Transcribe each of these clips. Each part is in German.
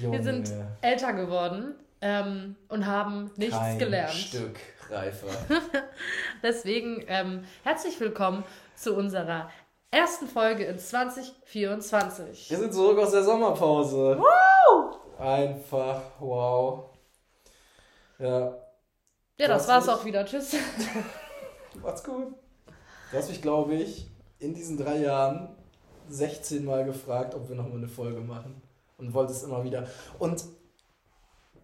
Junge. Wir sind älter geworden ähm, und haben nichts Kein gelernt. Stück reifer. Deswegen ähm, herzlich willkommen zu unserer ersten Folge in 2024. Wir sind zurück aus der Sommerpause. Einfach wow. Ja, Ja, das war's nicht? auch wieder. Tschüss. macht's gut. Du hast mich, glaube ich, in diesen drei Jahren 16 Mal gefragt, ob wir nochmal eine Folge machen. Und wolltest immer wieder. Und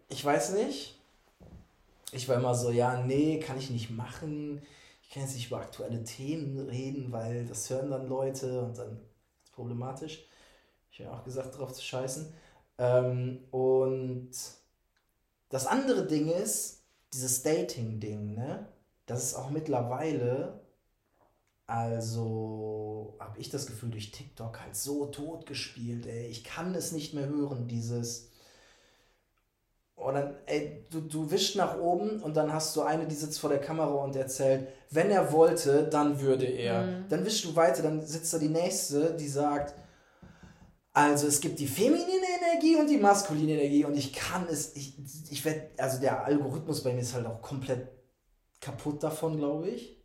ich weiß nicht. Ich war immer so, ja, nee, kann ich nicht machen. Ich kann jetzt nicht über aktuelle Themen reden, weil das hören dann Leute und dann ist es problematisch. Ich habe auch gesagt, drauf zu scheißen. Ähm, und das andere Ding ist, dieses Dating-Ding, ne? Das ist auch mittlerweile, also habe ich das Gefühl, durch TikTok halt so tot gespielt, ey. Ich kann es nicht mehr hören, dieses. Und dann, ey, du, du wischst nach oben und dann hast du eine, die sitzt vor der Kamera und erzählt, wenn er wollte, dann würde er. Mhm. Dann wischst du weiter, dann sitzt da die nächste, die sagt, also es gibt die feminine Energie und die maskuline Energie und ich kann es, ich, ich werde, also der Algorithmus bei mir ist halt auch komplett kaputt davon, glaube ich.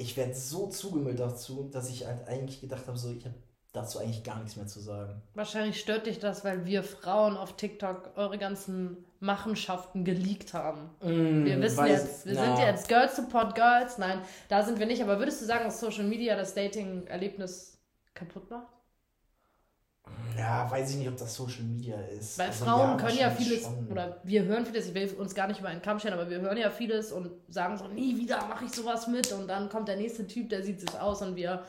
Ich werde so zugemüllt dazu, dass ich halt eigentlich gedacht habe, so, ich habe dazu eigentlich gar nichts mehr zu sagen. Wahrscheinlich stört dich das, weil wir Frauen auf TikTok eure ganzen Machenschaften geleakt haben. Wir wissen weiß- jetzt, wir na, sind jetzt Girls Support Girls. Nein, da sind wir nicht. Aber würdest du sagen, dass Social Media das Dating-Erlebnis kaputt macht? Ja, weiß ich nicht, ob das Social Media ist. Weil Also, Frauen können ja vieles, schon. oder wir hören vieles, ich will uns gar nicht über einen Kamm stellen, aber wir hören ja vieles und sagen so, nie wieder mache ich sowas mit und dann kommt der nächste Typ, der sieht sich aus und wir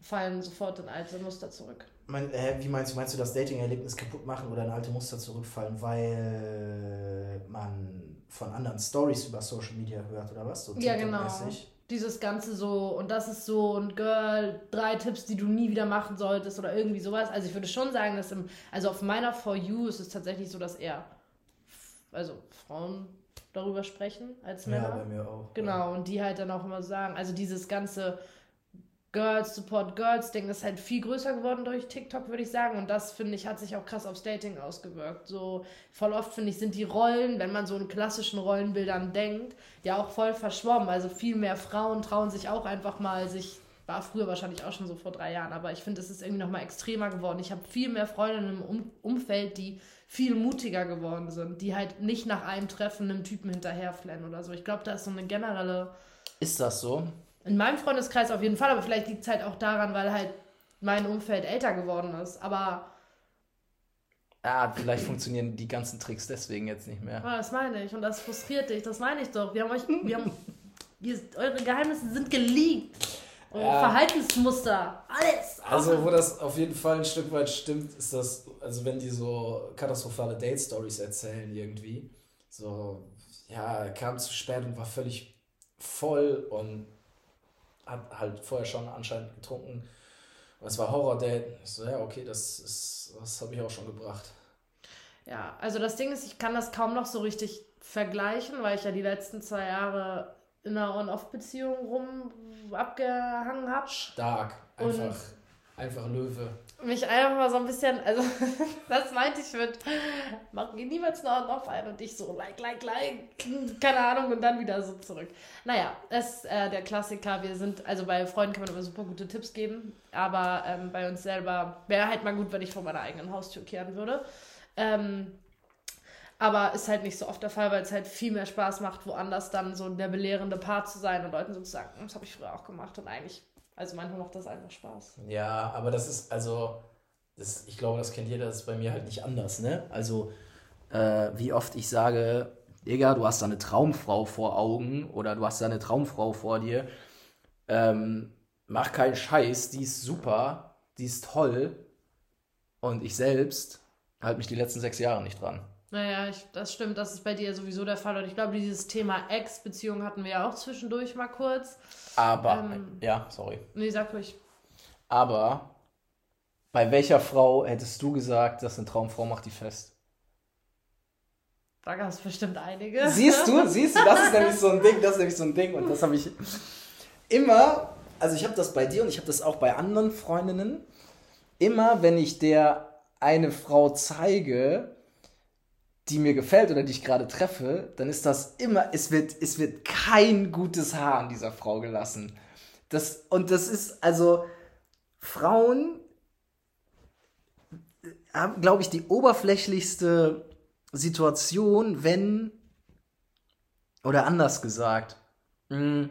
fallen sofort in alte Muster zurück. Mein, äh, wie meinst du, meinst du das Dating-Erlebnis kaputt machen oder in alte Muster zurückfallen, weil man von anderen Stories über Social Media hört oder was? So Ja, genau. Dieses Ganze so und das ist so und Girl, drei Tipps, die du nie wieder machen solltest oder irgendwie sowas. Also ich würde schon sagen, dass im, also auf meiner For You ist es tatsächlich so, dass eher, also Frauen darüber sprechen als Männer. Ja, bei mir auch. Genau, und die halt dann auch immer sagen, also dieses ganze Girls Support Girls Ding ist halt viel größer geworden durch TikTok, würde ich sagen. Und das, finde ich, hat sich auch krass aufs Dating ausgewirkt. So voll oft, finde ich, sind die Rollen, wenn man so in klassischen Rollenbildern denkt, ja auch voll verschwommen. Also viel mehr Frauen trauen sich auch einfach mal sich, war früher wahrscheinlich auch schon so vor drei Jahren, aber ich finde, es ist irgendwie nochmal extremer geworden. Ich habe viel mehr Freundinnen im um Umfeld, die viel mutiger geworden sind, die halt nicht nach einem Treffen einem Typen hinterherflennen oder so. Ich glaube, da ist so eine generelle Ist das so? In meinem Freundeskreis auf jeden Fall, aber vielleicht liegt es halt auch daran, weil halt mein Umfeld älter geworden ist. Aber Ja, vielleicht funktionieren die ganzen Tricks deswegen jetzt nicht mehr. ah, das meine ich und das frustriert dich, das meine ich doch. Wir haben euch, wir haben, ihr, eure Geheimnisse sind geleakt. Eure Ja. Verhaltensmuster, alles. Also, wo das auf jeden Fall ein Stück weit stimmt, ist das, also wenn die so katastrophale Date-Stories erzählen irgendwie, so, ja, kam zu spät und war völlig voll und hat halt vorher schon anscheinend getrunken. Und es war Horror-Date. Ich so, ja, okay, das ist, das habe ich auch schon gebracht. Ja, also das Ding ist, ich kann das kaum noch so richtig vergleichen, weil ich ja die letzten zwei Jahre in einer On-Off-Beziehung rum abgehangen habe. Stark. Und- Einfach, einfach Löwe. Mich einfach mal so ein bisschen, also das meinte ich mit, mach mir niemals noch auf ein und ich so, like, like, like, keine Ahnung und dann wieder so zurück. Naja, das ist äh, der Klassiker, wir sind, also bei Freunden kann man immer super gute Tipps geben, aber ähm, bei uns selber wäre halt mal gut, wenn ich vor meiner eigenen Haustür kehren würde. Ähm, aber ist halt nicht so oft der Fall, weil es halt viel mehr Spaß macht, woanders dann so der belehrende Part zu sein und Leuten so zu sagen, "Hm, das habe ich früher auch gemacht und eigentlich, also manchmal macht das einfach Spaß. Ja, aber das ist, also, das, ich glaube, das kennt jeder, das ist bei mir halt nicht anders, ne? Also, äh, wie oft ich sage, Digga, du hast da eine Traumfrau vor Augen oder du hast da eine Traumfrau vor dir, ähm, mach keinen Scheiß, die ist super, die ist toll und ich selbst halte mich die letzten sechs Jahre nicht dran. Naja, ich, das stimmt, das ist bei dir sowieso der Fall. Und ich glaube, dieses Thema Ex-Beziehung hatten wir ja auch zwischendurch mal kurz. Aber, Ähm. ja, sorry. Nee, sag ruhig. Aber bei welcher Frau hättest du gesagt, dass eine Traumfrau macht die fest? Da gab es bestimmt einige. Siehst du, siehst du, das ist nämlich so ein Ding, das ist nämlich so ein Ding und das habe ich immer, also ich habe das bei dir und ich habe das auch bei anderen Freundinnen, immer wenn ich der eine Frau zeige, die mir gefällt oder die ich gerade treffe, dann ist das immer, es wird, es wird kein gutes Haar an dieser Frau gelassen. Das, und das ist, also, Frauen haben, glaube ich, die oberflächlichste Situation, wenn, oder anders gesagt, mh,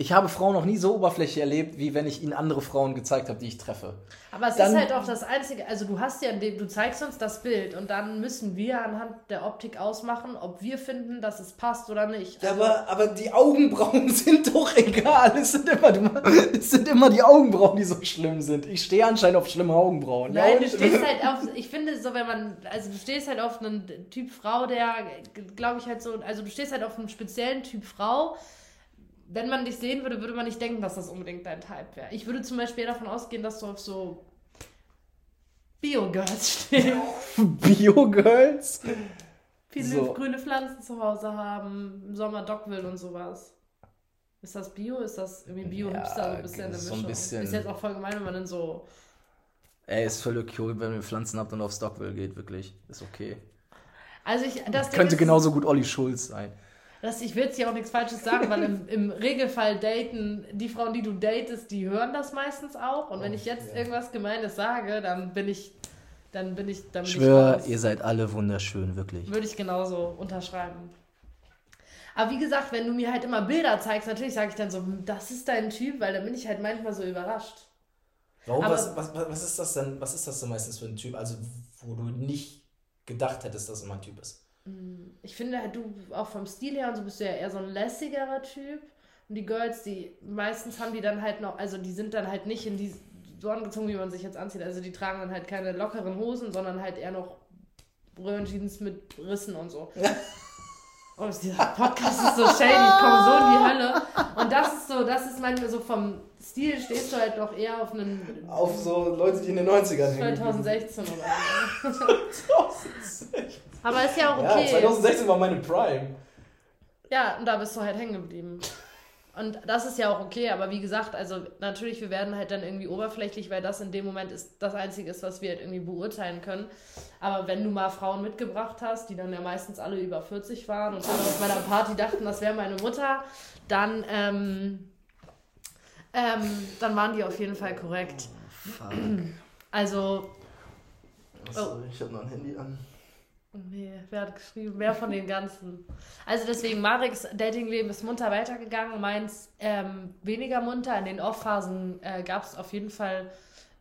ich habe Frauen noch nie so oberflächlich erlebt, wie wenn ich ihnen andere Frauen gezeigt habe, die ich treffe. Aber es dann, ist halt auch das Einzige, also du hast ja, du zeigst uns das Bild und dann müssen wir anhand der Optik ausmachen, ob wir finden, dass es passt oder nicht. Also, aber, aber die Augenbrauen sind doch egal. Es sind, immer, es sind immer die Augenbrauen, die so schlimm sind. Ich stehe anscheinend auf schlimme Augenbrauen. Nein, du stehst halt auf, ich finde so, wenn man, also du stehst halt auf einen Typ Frau, der, glaube ich halt so, also du stehst halt auf einen speziellen Typ Frau, wenn man dich sehen würde, würde man nicht denken, dass das unbedingt dein Type wäre. Ich würde zum Beispiel davon ausgehen, dass du auf so Bio-Girls stehst. Bio-Girls? Viele so. grüne Pflanzen zu Hause haben, im Sommer Dockville und sowas. Ist das Bio? Ist das irgendwie Bio-Hipster? Ja, so ein bisschen eine Mischung. So ein bisschen. Ist jetzt auch voll gemein, wenn man dann so. Ey, ist völlig cool, wenn ihr Pflanzen habt und auf Stockville geht, wirklich. Ist okay. Also ich, das könnte genauso gut Olli Schulz sein das, ich will jetzt hier auch nichts Falsches sagen, weil im, im, Regelfall daten, die Frauen, die du datest, die hören das meistens auch. Und wenn ich jetzt irgendwas Gemeines sage, dann bin ich, dann bin ich, dann bin Schwör, ich ihr seid alle wunderschön, wirklich. Würde ich genauso unterschreiben. Aber wie gesagt, wenn du mir halt immer Bilder zeigst, natürlich sage ich dann so, hm, das ist dein Typ, weil dann bin ich halt manchmal so überrascht. Warum, Aber, was, was, was ist das denn, was ist das denn meistens für ein Typ, also wo du nicht gedacht hättest, dass er mein Typ ist? Mm, ich finde halt, du auch vom Stil her und so bist du ja eher so ein lässigerer Typ. Und die Girls, die meistens haben die dann halt noch, also die sind dann halt nicht in die so angezogen, wie man sich jetzt anzieht. Also die tragen dann halt keine lockeren Hosen, sondern halt eher noch Röhrenjeans mit Rissen und so. Oh, dieser Podcast ist so shady, ich komme so in die Hölle. Und das ist so, das ist manchmal so vom Stil stehst du halt doch eher auf einen. Auf so Leute, die in den 90ern hängen. 2016 oder so. 2016. Aber ist ja auch okay. Ja, 2016 war meine Prime. Ja, und da bist du halt hängen geblieben. Und das ist ja auch okay, aber wie gesagt, also natürlich, wir werden halt dann irgendwie oberflächlich, weil das in dem Moment ist das Einzige ist, was wir halt irgendwie beurteilen können. Aber wenn du mal Frauen mitgebracht hast, die dann ja meistens alle über 40 waren und dann auf meiner Party dachten, das wäre meine Mutter, dann, ähm, ähm, dann waren die auf jeden Fall korrekt. Oh, fuck. Also. Oh. ich habe noch ein Handy an. Nee, wer hat geschrieben? Wer von den ganzen? Also deswegen, Mareks Datingleben ist munter weitergegangen, meins ähm, weniger munter. In den Off-Phasen äh, gab es auf jeden Fall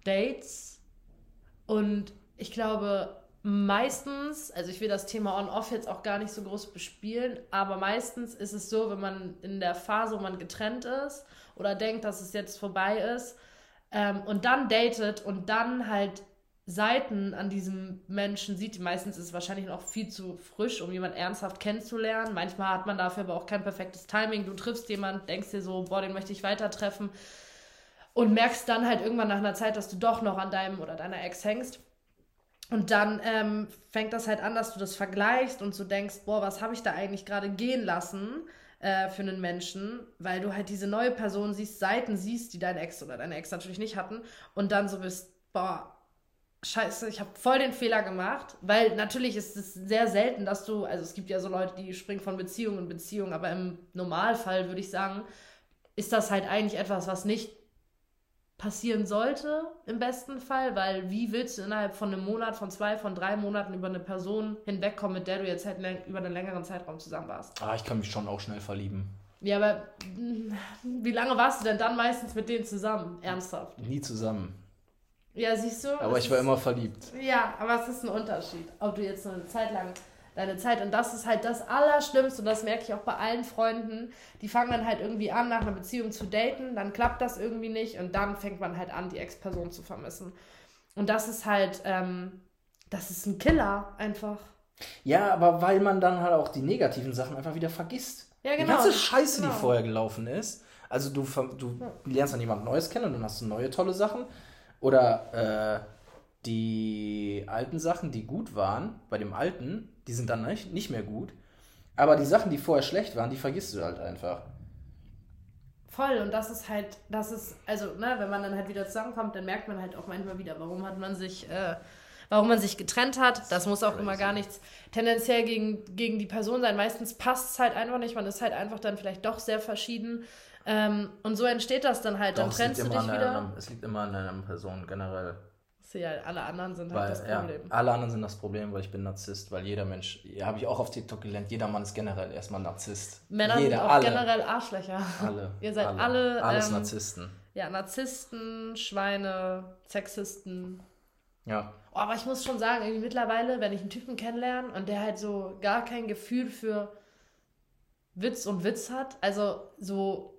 Dates. Und ich glaube, meistens, also ich will das Thema On-Off jetzt auch gar nicht so groß bespielen, aber meistens ist es so, wenn man in der Phase, wo man getrennt ist oder denkt, dass es jetzt vorbei ist, ähm, und dann datet und dann halt Seiten an diesem Menschen sieht. Meistens ist es wahrscheinlich noch viel zu frisch, um jemanden ernsthaft kennenzulernen. Manchmal hat man dafür aber auch kein perfektes Timing. Du triffst jemanden, denkst dir so, boah, den möchte ich weiter treffen und merkst dann halt irgendwann nach einer Zeit, dass du doch noch an deinem oder deiner Ex hängst. Und dann ähm, fängt das halt an, dass du das vergleichst und so denkst, boah, was habe ich da eigentlich gerade gehen lassen äh, für einen Menschen, weil du halt diese neue Person siehst, Seiten siehst, die dein Ex oder deine Ex natürlich nicht hatten und dann so bist, boah, Scheiße, ich habe voll den Fehler gemacht, weil natürlich ist es sehr selten, dass du, also es gibt ja so Leute, die springen von Beziehung in Beziehung, aber im Normalfall würde ich sagen, ist das halt eigentlich etwas, was nicht passieren sollte, im besten Fall, weil wie willst du innerhalb von einem Monat, von zwei, von drei Monaten über eine Person hinwegkommen, mit der du jetzt halt über einen längeren Zeitraum zusammen warst? Ah, ich kann mich schon auch schnell verlieben. Ja, aber wie lange warst du denn dann meistens mit denen zusammen? Ernsthaft? Nie zusammen. Ja, siehst du? Aber ich war immer verliebt. Ja, aber es ist ein Unterschied, ob du jetzt eine Zeit lang deine Zeit und das ist halt das Allerschlimmste und das merke ich auch bei allen Freunden, die fangen dann halt irgendwie an, nach einer Beziehung zu daten, dann klappt das irgendwie nicht und dann fängt man halt an, die Ex-Person zu vermissen. Und das ist halt, ähm, das ist ein Killer einfach. Ja, aber weil man dann halt auch die negativen Sachen einfach wieder vergisst. Ja, genau. Die ganze Scheiße, genau. die vorher gelaufen ist. Also du, du ja. lernst dann jemand Neues kennen und dann hast du neue tolle Sachen. Oder äh, die alten Sachen, die gut waren, bei dem alten, die sind dann nicht, nicht mehr gut. Aber die Sachen, die vorher schlecht waren, die vergisst du halt einfach. Voll, und das ist halt, das ist, also, ne, wenn man dann halt wieder zusammenkommt, dann merkt man halt auch manchmal wieder, warum hat man sich, äh, warum man sich getrennt hat. Das, muss auch crazy. immer gar nichts tendenziell gegen, gegen die Person sein. Meistens passt es halt einfach nicht. Man ist halt einfach dann vielleicht doch sehr verschieden. Ähm, und so entsteht das dann halt. Doch, dann trennst du dich wieder. Einem, es liegt immer an einer Person generell. Ja, alle anderen sind halt weil, das Problem. Ja, alle anderen sind das Problem, weil ich bin Narzisst, weil jeder Mensch, ja, habe ich auch auf TikTok gelernt, jeder Mann ist generell erstmal Narzisst. Männer jeder, sind auch alle, generell Arschlöcher. Alle. Ihr seid alle. alle alles ähm, Narzissten. Ja, Narzissten, Schweine, Sexisten. Ja. Oh, aber ich muss schon sagen, irgendwie mittlerweile, wenn ich einen Typen kennenlerne und der halt so gar kein Gefühl für Witz und Witz hat, also so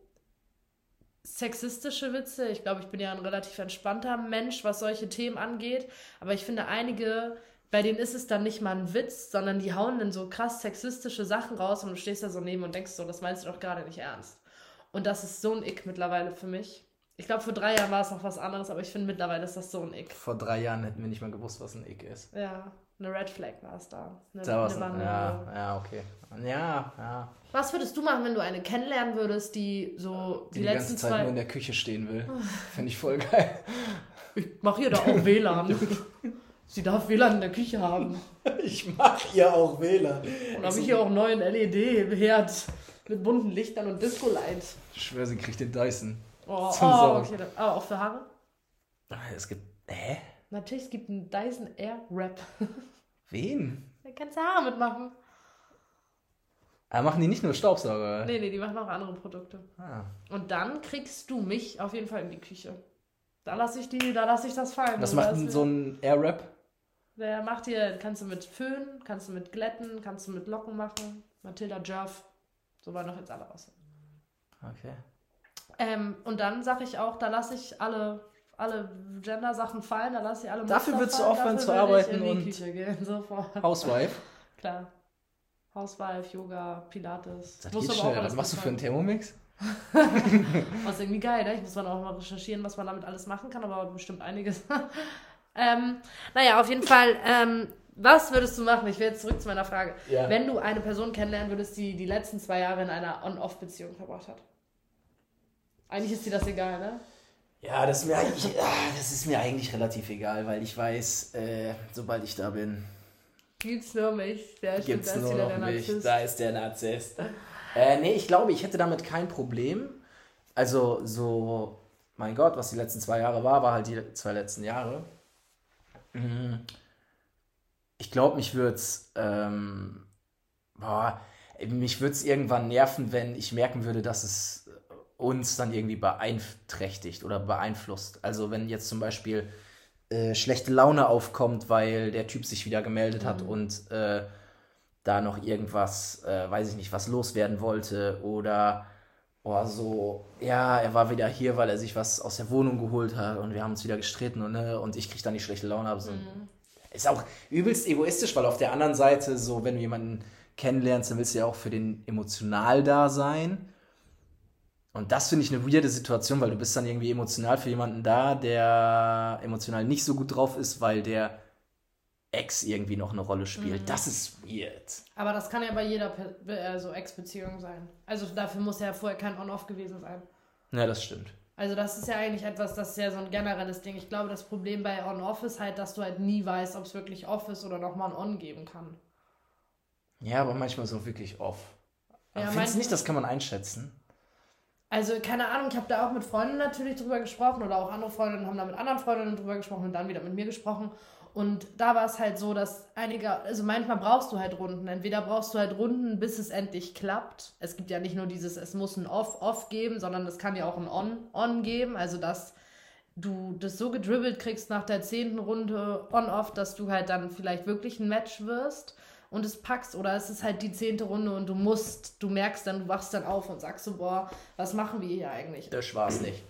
sexistische Witze. Ich glaube, ich bin ja ein relativ entspannter Mensch, was solche Themen angeht. Aber ich finde, einige, bei denen ist es dann nicht mal ein Witz, sondern die hauen dann so krass sexistische Sachen raus und du stehst da so neben und denkst so, das meinst du doch gerade nicht ernst. Und das ist so ein Ick mittlerweile für mich. Ich glaube, vor drei Jahren war es noch was anderes, aber ich finde mittlerweile ist das so ein Ick. Vor drei Jahren hätten wir nicht mal gewusst, was ein Ick ist. Ja, eine Red Flag war es da. Eine, da eine ja, ja, okay. Ja, ja. Was würdest du machen, wenn du eine kennenlernen würdest, die so die, die, die letzten ganze Zeit zwei... nur in der Küche stehen will? Finde ich voll geil. Ich mache ihr da auch WLAN. Sie darf WLAN in der Küche haben. Ich mache ihr auch WLAN. Und habe ich hier auch einen neuen LED-Herd mit bunten Lichtern und Disco-Light. Ich schwöre, sie kriegt den Dyson. Oh, oh okay. Oh, auch für Haare? Ah, es gibt. Hä? Natürlich, es gibt einen Dyson Air Wrap. Wen? Da kannst du Haare mitmachen. Aber machen die nicht nur Staubsauger? Nee, nee, die machen auch andere Produkte. Ah. Und dann kriegst du mich auf jeden Fall in die Küche. Da lasse ich, die, lass ich das fallen. Was macht denn so ein Air Wrap? Der macht dir, kannst du mit Föhn, kannst du mit Glätten, kannst du mit Locken machen. Matilda Jerf. So war noch jetzt alle aus. Okay. Ähm, und dann sage ich auch, da lasse ich alle, alle Gender-Sachen fallen, da lasse ich alle Dafür würdest du aufhören zu arbeiten und gehen, Housewife? Klar. Housewife, Yoga, Pilates. Das geht schnell. Was machst du für einen Thermomix? was irgendwie geil, ne? Ich muss dann auch mal recherchieren, was man damit alles machen kann, aber bestimmt einiges. ähm, naja, auf jeden Fall, ähm, was würdest du machen? Ich will jetzt zurück zu meiner Frage. Ja. Wenn du eine Person kennenlernen würdest, die die letzten zwei Jahre in einer On-Off-Beziehung verbracht hat. Eigentlich ist dir das egal, ne? Ja, das ist mir eigentlich, ah, das ist mir eigentlich relativ egal, weil ich weiß, äh, sobald ich da bin. Gibt's nur mich. Der gibt's nur noch mich. Narzisst. Da ist der Narzisst. äh, nee, ich glaube, ich hätte damit kein Problem. Also, so, mein Gott, was die letzten zwei Jahre war, war halt die zwei letzten Jahre. Mhm. Ich glaube, mich würde es, ähm, mich würde es irgendwann nerven, wenn ich merken würde, dass es uns dann irgendwie beeinträchtigt oder beeinflusst. Also wenn jetzt zum Beispiel äh, schlechte Laune aufkommt, weil der Typ sich wieder gemeldet mhm. hat und äh, da noch irgendwas, äh, weiß ich nicht, was loswerden wollte oder oh, so, ja, er war wieder hier, weil er sich was aus der Wohnung geholt hat und wir haben uns wieder gestritten und, ne, und ich kriege dann die schlechte Laune. Aber so, mhm. Ist auch übelst egoistisch, weil auf der anderen Seite, so, wenn du jemanden kennenlernst, dann willst du ja auch für den emotional da sein. Und das finde ich eine weirde Situation, weil du bist dann irgendwie emotional für jemanden da, der emotional nicht so gut drauf ist, weil der Ex irgendwie noch eine Rolle spielt. Mhm. Das ist weird. Aber das kann ja bei jeder also Ex-Beziehung sein. Also dafür muss ja vorher kein On-Off gewesen sein. Ja, das stimmt. Also das ist ja eigentlich etwas, das ist ja so ein generelles Ding. Ich glaube, das Problem bei On-Off ist halt, dass du halt nie weißt, ob es wirklich Off ist oder nochmal ein On geben kann. Ja, aber manchmal ist auch wirklich Off. Aber ja, findest nicht, das kann man einschätzen? Also, keine Ahnung, ich habe da auch mit Freunden natürlich drüber gesprochen oder auch andere Freundinnen haben da mit anderen Freundinnen drüber gesprochen und dann wieder mit mir gesprochen. Und da war es halt so, dass einige, also manchmal brauchst du halt Runden. Entweder brauchst du halt Runden, bis es endlich klappt. Es gibt ja nicht nur dieses, es muss ein Off-Off geben, sondern es kann ja auch ein On-On geben. Also, dass du das so gedribbelt kriegst nach der zehnten Runde On-Off, dass du halt dann vielleicht wirklich ein Match wirst und es packst oder es ist halt die zehnte Runde und du musst, du merkst dann, du wachst dann auf und sagst so, boah, was machen wir hier eigentlich? Der Spaß nicht.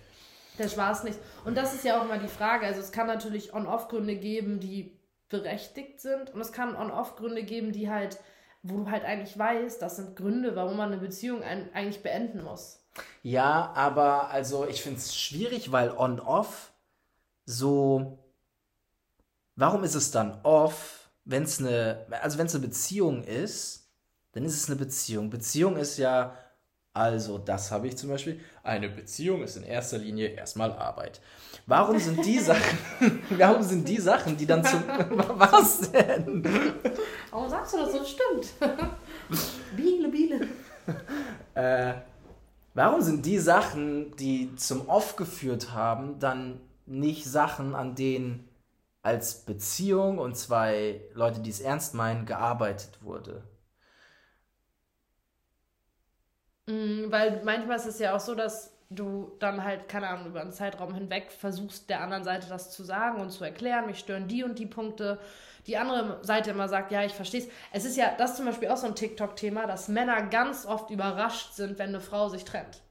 Der Spaß nicht. Und das ist ja auch mal die Frage. Also es kann natürlich On-Off-Gründe geben, die berechtigt sind und es kann On-Off-Gründe geben, die halt, wo du halt eigentlich weißt, das sind Gründe, warum man eine Beziehung eigentlich beenden muss. Ja, aber also ich finde es schwierig, weil On-Off so. Warum ist es dann off? Wenn es eine, also wenn es eine Beziehung ist, dann ist es eine Beziehung. Beziehung ist ja Also, das habe ich zum Beispiel. Eine Beziehung ist in erster Linie erstmal Arbeit. Warum sind die Sachen, warum sind die Sachen, die dann zum. Was denn? Warum sagst du das so? Stimmt. Biele, Biele. Äh, warum sind die Sachen, die zum Off geführt haben, dann nicht Sachen, an denen als Beziehung und zwei Leute, die es ernst meinen, gearbeitet wurde? Mm, weil manchmal ist es ja auch so, dass du dann halt, keine Ahnung, über einen Zeitraum hinweg versuchst, der anderen Seite das zu sagen und zu erklären, mich stören die und die Punkte. Die andere Seite immer sagt, ja, ich verstehe es. Es ist ja, das ist zum Beispiel auch so ein TikTok-Thema, dass Männer ganz oft überrascht sind, wenn eine Frau sich trennt.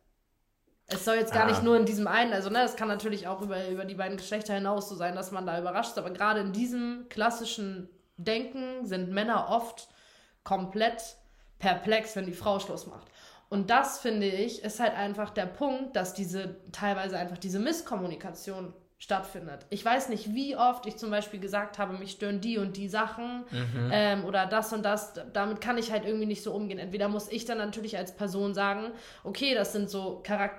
Es soll jetzt gar ah. nicht nur in diesem einen, also ne, das kann natürlich auch über, über die beiden Geschlechter hinaus so sein, dass man da überrascht ist, aber gerade in diesem klassischen Denken sind Männer oft komplett perplex, wenn die Frau Schluss macht. Und das, finde ich, ist halt einfach der Punkt, dass diese teilweise einfach diese Misskommunikation stattfindet. Ich weiß nicht, wie oft ich zum Beispiel gesagt habe, mich stören die und die Sachen mhm. ähm, oder das und das. Damit kann ich halt irgendwie nicht so umgehen. Entweder muss ich dann natürlich als Person sagen, okay, das sind so Charak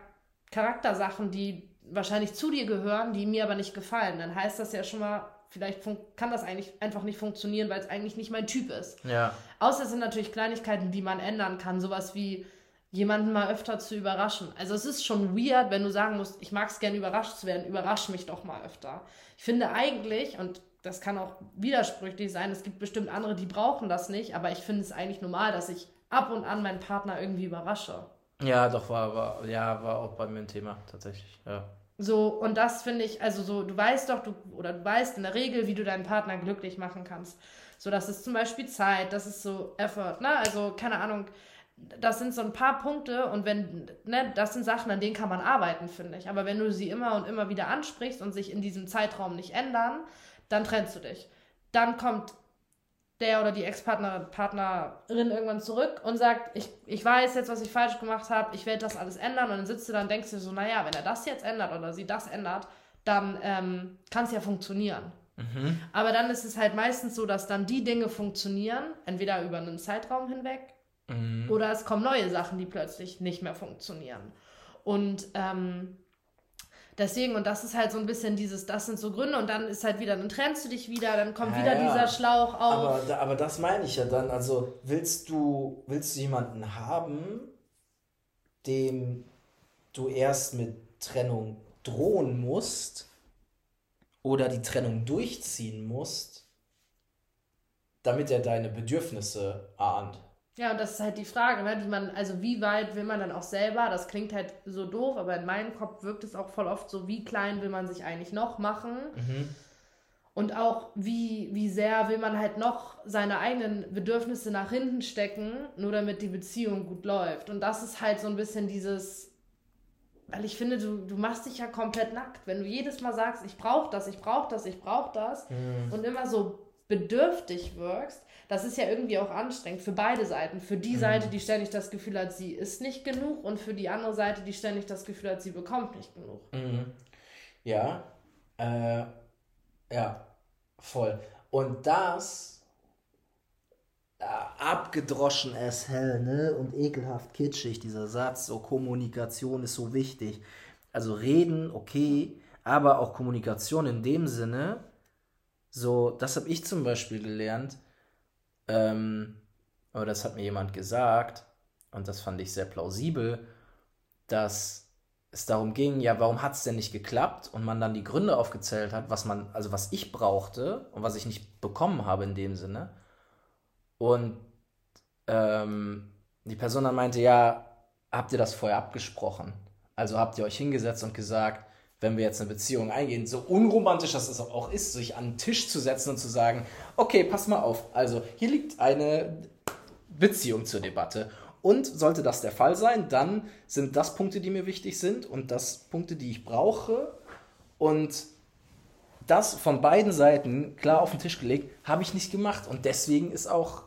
Charaktersachen, die wahrscheinlich zu dir gehören, die mir aber nicht gefallen. Dann heißt das ja schon mal, vielleicht kann das eigentlich einfach nicht funktionieren, weil es eigentlich nicht mein Typ ist. Ja. Außer es sind natürlich Kleinigkeiten, die man ändern kann. Sowas wie, jemanden mal öfter zu überraschen. Also es ist schon weird, wenn du sagen musst, ich mag es gerne überrascht zu werden, überrasch mich doch mal öfter. Ich finde eigentlich, und das kann auch widersprüchlich sein, es gibt bestimmt andere, die brauchen das nicht, aber ich finde es eigentlich normal, dass ich ab und an meinen Partner irgendwie überrasche. Ja, doch, war, war, ja, war auch bei mir ein Thema, tatsächlich, ja. So, und das finde ich, also so, du weißt doch, du, oder du weißt in der Regel, wie du deinen Partner glücklich machen kannst. So, das ist zum Beispiel Zeit, das ist so Effort, ne? Also, keine Ahnung, das sind so ein paar Punkte und wenn, ne, das sind Sachen, an denen kann man arbeiten, finde ich. Aber wenn du sie immer und immer wieder ansprichst und sich in diesem Zeitraum nicht ändern, dann trennst du dich. Dann kommt der oder die Ex-Partnerin Partnerin irgendwann zurück und sagt, ich, ich weiß jetzt, was ich falsch gemacht habe, ich werde das alles ändern. Und dann sitzt du da und denkst dir so, naja, wenn er das jetzt ändert oder sie das ändert, dann ähm, kann es ja funktionieren. Mhm. Aber dann ist es halt meistens so, dass dann die Dinge funktionieren, entweder über einen Zeitraum hinweg Mhm. Oder es kommen neue Sachen, die plötzlich nicht mehr funktionieren. Und ähm, deswegen, und das ist halt so ein bisschen dieses, das sind so Gründe und dann ist halt wieder, dann trennst du dich wieder, dann kommt ja, wieder ja. dieser Schlauch auf. Aber, aber das meine ich ja dann. Also willst du, willst du jemanden haben, dem du erst mit Trennung drohen musst oder die Trennung durchziehen musst, damit er deine Bedürfnisse ahnt? Ja, und das ist halt die Frage, ne, die man, also wie weit will man dann auch selber, das klingt halt so doof, aber in meinem Kopf wirkt es auch voll oft so, wie klein will man sich eigentlich noch machen? Mhm. Und auch wie, wie sehr will man halt noch seine eigenen Bedürfnisse nach hinten stecken, nur damit die Beziehung gut läuft. Und das ist halt so ein bisschen dieses, weil ich finde, du, du machst dich ja komplett nackt. Wenn du jedes Mal sagst, ich brauche das, ich brauche das, ich brauche das mhm. und immer so bedürftig wirkst, das ist ja irgendwie auch anstrengend für beide Seiten. Für die mhm. Seite, die ständig das Gefühl hat, sie ist nicht genug und für die andere Seite, die ständig das Gefühl hat, sie bekommt nicht genug. Mhm. Ja, äh, ja, voll. Und das äh, abgedroschen as hell, ne? Und ekelhaft kitschig, dieser Satz, so Kommunikation ist so wichtig. Also reden, okay, aber auch Kommunikation in dem Sinne, so, das habe ich zum Beispiel gelernt, ähm, aber das hat mir jemand gesagt, und das fand ich sehr plausibel, dass es darum ging, ja, warum hat es denn nicht geklappt? Und man dann die Gründe aufgezählt hat, was man, also was ich brauchte und was ich nicht bekommen habe in dem Sinne. Und ähm, die Person dann meinte, ja, habt ihr das vorher abgesprochen? Also habt ihr euch hingesetzt und gesagt, wenn wir jetzt eine Beziehung eingehen, so unromantisch das auch ist, sich an den Tisch zu setzen und zu sagen, okay, pass mal auf, also hier liegt eine Beziehung zur Debatte. Und sollte das der Fall sein, dann sind das Punkte, die mir wichtig sind und das Punkte, die ich brauche. Und das von beiden Seiten klar auf den Tisch gelegt, habe ich nicht gemacht. Und deswegen ist auch,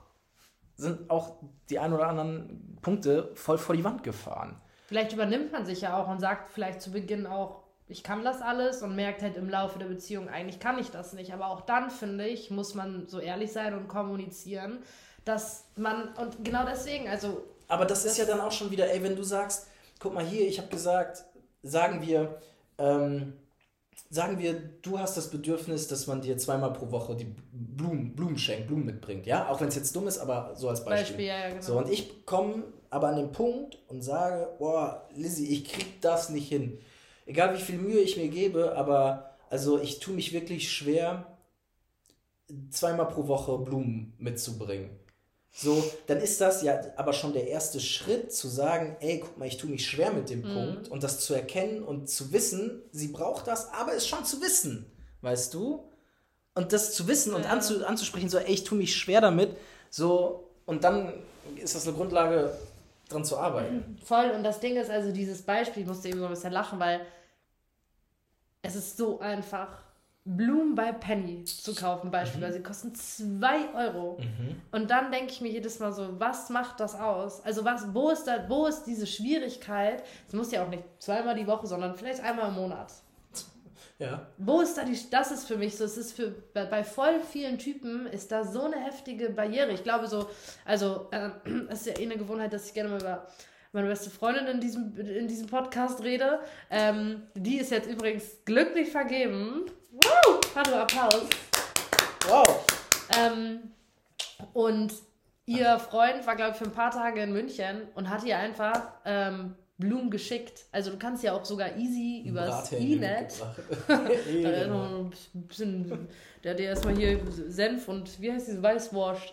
sind auch die ein oder anderen Punkte voll vor die Wand gefahren. Vielleicht übernimmt man sich ja auch und sagt vielleicht zu Beginn auch, ich kann das alles und merkt halt im Laufe der Beziehung, eigentlich kann ich das nicht. Aber auch dann, finde ich, muss man so ehrlich sein und kommunizieren, dass man, und genau deswegen, also aber das, das ist ja dann auch schon wieder, ey, wenn du sagst, guck mal hier, ich habe gesagt, sagen wir, ähm, sagen wir, du hast das Bedürfnis, dass man dir zweimal pro Woche die Blumen, Blumen schenkt, Blumen mitbringt, ja? Auch wenn es jetzt dumm ist, aber so als Beispiel. Beispiel ja, genau. So, und ich komme aber an den Punkt und sage, boah, Lizzie, ich krieg das nicht hin. Egal wie viel Mühe ich mir gebe, aber also ich tue mich wirklich schwer, zweimal pro Woche Blumen mitzubringen. So, dann ist das ja aber schon der erste Schritt zu sagen, ey, guck mal, ich tue mich schwer mit dem mhm. Punkt und das zu erkennen und zu wissen, sie braucht das, aber es schon zu wissen, weißt du? Und das zu wissen ja. und anzu, anzusprechen, so, ey, ich tue mich schwer damit, so, und dann ist das eine Grundlage, dran zu arbeiten. Voll, und das Ding ist also dieses Beispiel, ich musste eben so ein bisschen lachen, weil es ist so einfach Blumen bei Penny zu kaufen, beispielsweise. Mhm. Die kosten 2 Euro. Mhm. Und dann denke ich mir jedes Mal so, was macht das aus? Also was, wo ist da, wo ist diese Schwierigkeit? Es muss ja auch nicht zweimal die Woche, sondern vielleicht einmal im Monat. Ja. Wo ist da die, das ist für mich so, es ist für, bei, voll vielen Typen ist da so eine heftige Barriere. Ich glaube so, also, äh, es ist ja eh eine Gewohnheit, dass ich gerne mal über meine beste Freundin in diesem, in diesem Podcast rede. Ähm, die ist jetzt übrigens glücklich vergeben. Woo! Hallo, Applaus. Wow. Ähm, und ihr Freund war, glaube ich, für ein paar Tage in München und hat ihr einfach ähm, Blumen geschickt. Also du kannst ja auch sogar easy übers E-Net. der hat ja erstmal hier Senf und wie heißt diese Weißwurst.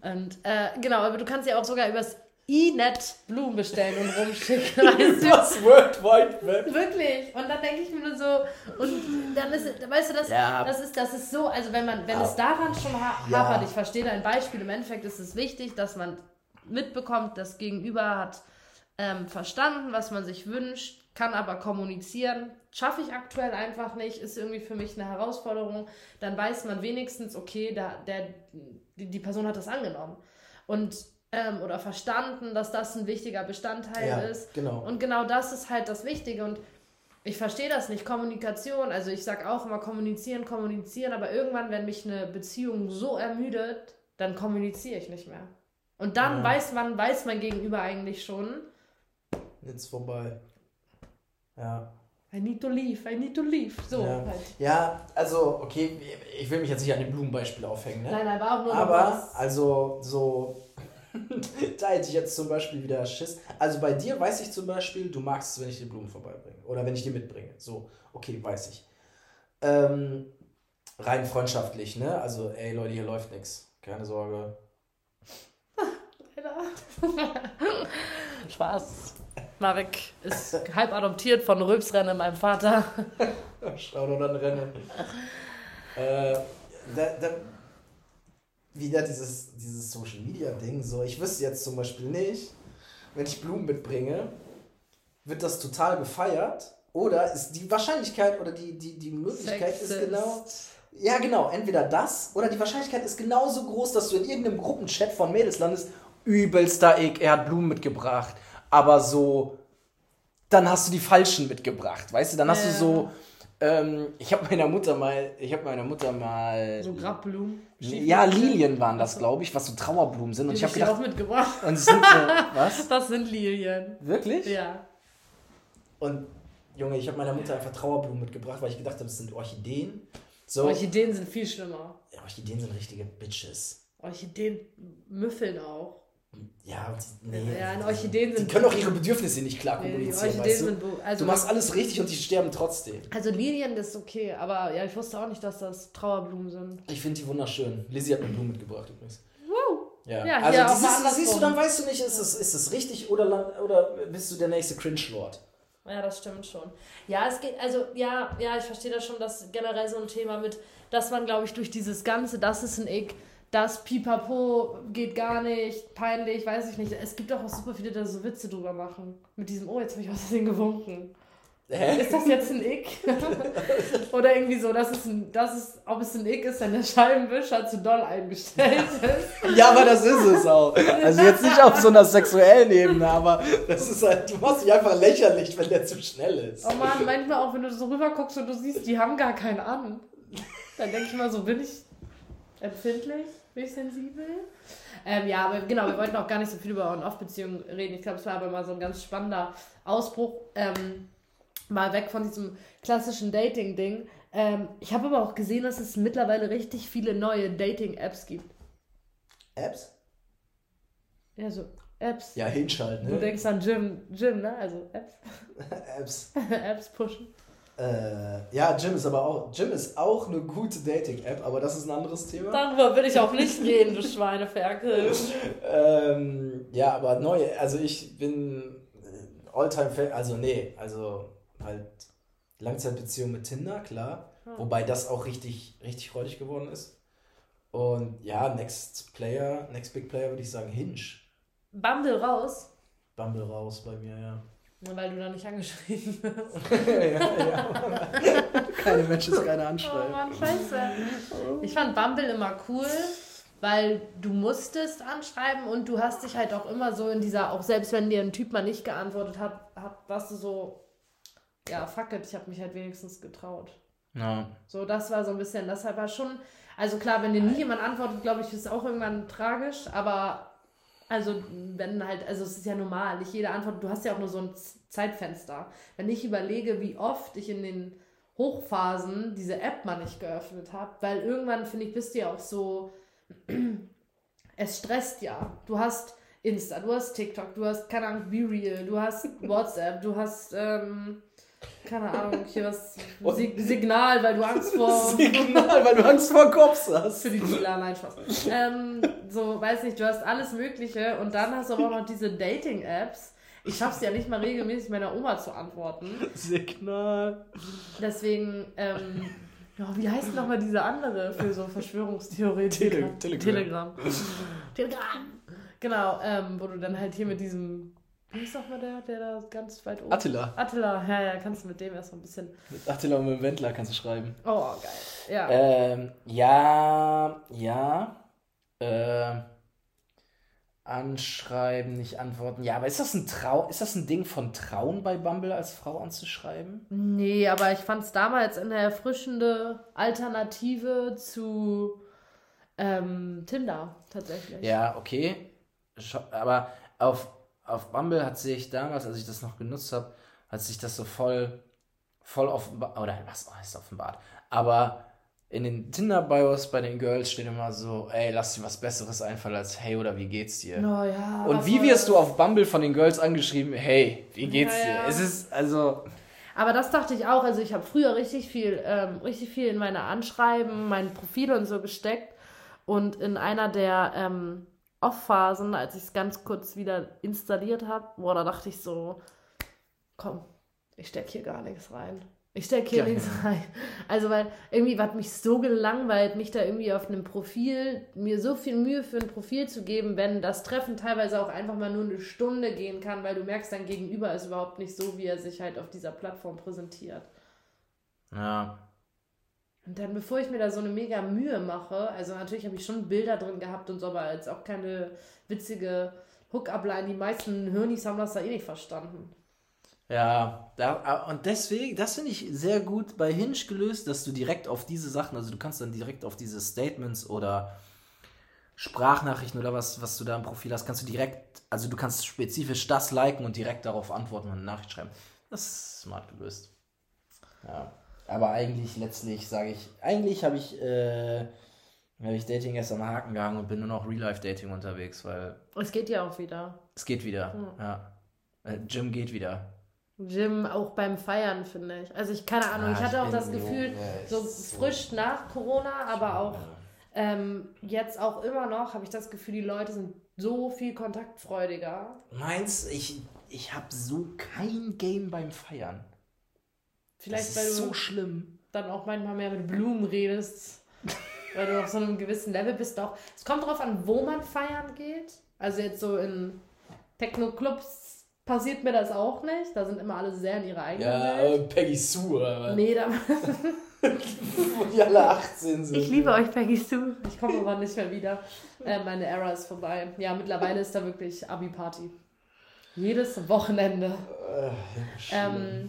Und äh, genau, aber du kannst ja auch sogar übers E-Net Blumen bestellen und rumschicken. Weißt du? Das World Wide Web. Wirklich. Und dann denke ich mir nur so, und dann ist, weißt du, das, ja. das, ist, das ist so, also wenn man, wenn ja. es daran schon ha ja. hapert, ich verstehe dein Beispiel, im Endeffekt ist es wichtig, dass man mitbekommt, das Gegenüber hat ähm, verstanden, was man sich wünscht, kann aber kommunizieren. Schaffe ich aktuell einfach nicht, ist irgendwie für mich eine Herausforderung. Dann weiß man wenigstens, okay, da, der, die, Person hat das angenommen. Und ähm, oder verstanden, dass das ein wichtiger Bestandteil ja, ist. Genau. Und genau das ist halt das Wichtige. Und ich verstehe das nicht. Kommunikation, also ich sage auch immer kommunizieren, kommunizieren, aber irgendwann, wenn mich eine Beziehung so ermüdet, dann kommuniziere ich nicht mehr. Und dann ja. weiß man, weiß mein Gegenüber eigentlich schon. Jetzt vorbei. Ja. I need to leave, I need to leave. So ja. halt. Ja, also, okay, ich will mich jetzt nicht an dem Blumenbeispiel aufhängen, ne? Nein, nein, war auch nur Aber, also, so da hätte ich jetzt zum Beispiel wieder Schiss. Also bei dir weiß ich zum Beispiel, du magst es, wenn ich dir Blumen vorbeibringe. Oder wenn ich dir mitbringe. So, okay, weiß ich. Ähm, rein freundschaftlich, ne? Also, ey Leute, hier läuft nichts. Keine Sorge. Spaß. Marek ist halb adoptiert von Röpsrennen, meinem Vater. Schau doch dann Rennen. äh, da, da, wieder dieses, dieses Social Media Ding. So, ich wüsste jetzt zum Beispiel nicht, wenn ich Blumen mitbringe, wird das total gefeiert. Oder ist die Wahrscheinlichkeit oder die, die, die Möglichkeit Sexist. ist genau. Ja, genau. Entweder das oder die Wahrscheinlichkeit ist genauso groß, dass du in irgendeinem Gruppenchat von Mädels landest. Übelster Ick, er hat Blumen mitgebracht. Aber so, dann hast du die falschen mitgebracht. Weißt du, dann hast ja. du so ähm, ich habe meiner Mutter mal, ich habe meiner Mutter mal. So Grabblumen? Ja, Lilien waren das, glaube ich, was so Trauerblumen sind. Und ich habe gedacht. auch mitgebracht. Und sind so, was? Das sind Lilien. Wirklich? Ja. Und Junge, ich habe meiner Mutter einfach Trauerblumen mitgebracht, weil ich gedacht habe, das sind Orchideen. So. Orchideen sind viel schlimmer. Ja, Orchideen sind richtige Bitches. Orchideen müffeln auch. Ja, nee, ja, Orchideen sind. Die können auch ihre Bedürfnisse nicht klar kommunizieren. Nee, weißt du? Also du machst alles richtig und die sterben trotzdem. Also Lilien ist okay, aber ja, ich wusste auch nicht, dass das Trauerblumen sind. Ich finde die wunderschön. Lizzie hat mir Blumen mitgebracht übrigens. Wow. Ja, ja also ja, siehst, siehst du, dann weißt du nicht, ist es, ist es richtig oder, oder bist du der nächste Cringe-Lord? Ja, das stimmt schon. Ja, es geht, also ja, ja, ich verstehe das schon, dass generell so ein Thema mit, dass man, glaube ich, durch dieses Ganze, das ist ein Ick, das Pipapo geht gar nicht, peinlich, weiß ich nicht. Es gibt auch super viele, die da so Witze drüber machen. Mit diesem, oh, jetzt habe ich was Versehen gewunken. Hä? Ist das jetzt ein Ick? Oder irgendwie so, das ist ein, das ist, ob es ein Ick ist, wenn der Scheibenwischer zu doll eingestellt ist. ja, aber das ist es auch. Also jetzt nicht auf so einer sexuellen Ebene, aber das ist halt, du machst dich einfach lächerlich, wenn der zu schnell ist. Oh man, manchmal auch, wenn du so rüber guckst und du siehst, die haben gar keinen an. Dann denke ich mal so, bin ich empfindlich, bin ich sensibel. Ähm, ja, aber genau, wir wollten auch gar nicht so viel über On-Off-Beziehungen reden. Ich glaube, es war aber mal so ein ganz spannender Ausbruch. Ähm, mal weg von diesem klassischen Dating-Ding. Ähm, ich habe aber auch gesehen, dass es mittlerweile richtig viele neue Dating-Apps gibt. Apps? Ja, so Apps. Ja, hinschalten, ne? Du denkst an Gym, Gym, ne? Also Apps. Apps. Apps pushen. Äh, ja, Gym ist aber auch, Gym ist auch eine gute Dating-App, aber das ist ein anderes Thema. Darüber will ich auch nicht reden, du Schweineferkel. ähm, ja, aber neu, also ich bin Alltime, also nee, also halt Langzeitbeziehung mit Tinder, klar. Hm. Wobei das auch richtig, richtig freudig geworden ist. Und ja, Next Player, Next Big Player würde ich sagen Hinge. Bumble raus? Bumble raus bei mir, ja. Weil du da nicht angeschrieben wirst. ja, ja. keine Matches, keine Anschreiben. Oh Mann, scheiße. Ich fand Bumble immer cool, weil du musstest anschreiben und du hast dich halt auch immer so in dieser, auch selbst wenn dir ein Typ mal nicht geantwortet hat, hat warst du so, ja, fuck it, ich habe mich halt wenigstens getraut. Ja. So, das war so ein bisschen, deshalb war schon, also klar, wenn dir nie jemand antwortet, glaube ich, ist es auch irgendwann tragisch, aber also, wenn halt, also es ist ja normal, nicht jede Antwort, du hast ja auch nur so ein Zeitfenster. Wenn ich überlege, wie oft ich in den Hochphasen diese App mal nicht geöffnet habe, weil irgendwann, finde ich, bist du ja auch so, es stresst ja. Du hast Insta, du hast TikTok, du hast, keine Ahnung, Be Real, du hast WhatsApp, du hast, ähm, keine Ahnung, hier was. Sig Signal, weil du Angst vor. Signal, weil du Angst vor Cops hast. Für die Dealer, nein, Spaß. Ähm, so, weiß nicht, du hast alles Mögliche und dann hast du aber auch noch diese Dating-Apps. Ich schaff's ja nicht mal regelmäßig meiner Oma zu antworten. Signal. Deswegen, ähm, oh, wie heißt nochmal diese andere für so Verschwörungstheoretiker? Tele Telegram. Telegram. Telegram. Genau, ähm, wo du dann halt hier mit diesem wie ist nochmal der, der da ganz weit oben? Attila. Attila, ja, ja, kannst du mit dem erst mal ein bisschen. Mit Attila und mit dem Wendler kannst du schreiben. Oh, geil. Ja. Ähm, ja, ja. Äh, anschreiben, nicht antworten. Ja, aber ist das ein Trau ist das ein Ding von Trauen bei Bumble als Frau anzuschreiben? Nee, aber ich fand es damals eine erfrischende Alternative zu ähm, Tinder tatsächlich. Ja, okay. Aber auf auf Bumble hat sich damals, als ich das noch genutzt habe, hat sich das so voll, voll offenbart, oder was heißt offenbart, aber in den Tinder-Bios bei den Girls steht immer so, ey, lass dir was Besseres einfallen als hey oder wie geht's dir? Oh, ja, Und wie wirst du auf Bumble von den Girls angeschrieben, hey, wie geht's ja, dir? Ja. Es ist, also... Aber das dachte ich auch, also ich habe früher richtig viel, ähm, richtig viel in meine Anschreiben, mein Profil und so gesteckt und in einer der ähm, Off-Phasen, als ich es ganz kurz wieder installiert habe, boah, da dachte ich so, komm, ich stecke hier gar nichts rein. Ich stecke hier ja, nichts ja. rein. Also, weil irgendwie hat mich so gelangweilt, mich da irgendwie auf einem Profil, mir so viel Mühe für ein Profil zu geben, wenn das Treffen teilweise auch einfach mal nur eine Stunde gehen kann, weil du merkst, dein Gegenüber ist überhaupt nicht so, wie er sich halt auf dieser Plattform präsentiert. Ja, und dann, bevor ich mir da so eine mega Mühe mache, also natürlich habe ich schon Bilder drin gehabt und so, aber jetzt auch keine witzige Hook-Up-Line. Die meisten Hirnis haben das da eh nicht verstanden. Ja, da, und deswegen, das finde ich sehr gut bei Hinge gelöst, dass du direkt auf diese Sachen, also du kannst dann direkt auf diese Statements oder Sprachnachrichten oder was, was du da im Profil hast, kannst du direkt, also du kannst spezifisch das liken und direkt darauf antworten und eine Nachricht schreiben. Das ist smart gelöst. Ja. Aber eigentlich letztlich sage ich, eigentlich habe ich, äh, hab ich Dating erst am Haken gehangen und bin nur noch Real-Life-Dating unterwegs, weil. Es geht ja auch wieder. Es geht wieder, hm. ja. Äh, geht wieder. Gym auch beim Feiern, finde ich. Also ich, keine Ahnung, ah, ich hatte ich auch das Gefühl, so frisch nach Corona, aber auch ähm, jetzt auch immer noch, habe ich das Gefühl, die Leute sind so viel kontaktfreudiger. Meins, ich, ich habe so kein Game beim Feiern. Vielleicht, weil du so schlimm. dann auch manchmal mehr mit Blumen redest, weil du auf so einem gewissen Level bist. Auch. Es kommt darauf an, wo man feiern geht. Also jetzt so in Techno-Clubs passiert mir das auch nicht. Da sind immer alle sehr in ihrer eigenen ja, Welt. Ja, Peggy Sue oder was? Nee, da... Wo die alle 18 sind. Ich liebe euch, Peggy Sue. Ich komme aber nicht mehr wieder. Äh, meine Era ist vorbei. Ja, mittlerweile ist da wirklich Abi-Party. Jedes Wochenende. Äh, ähm,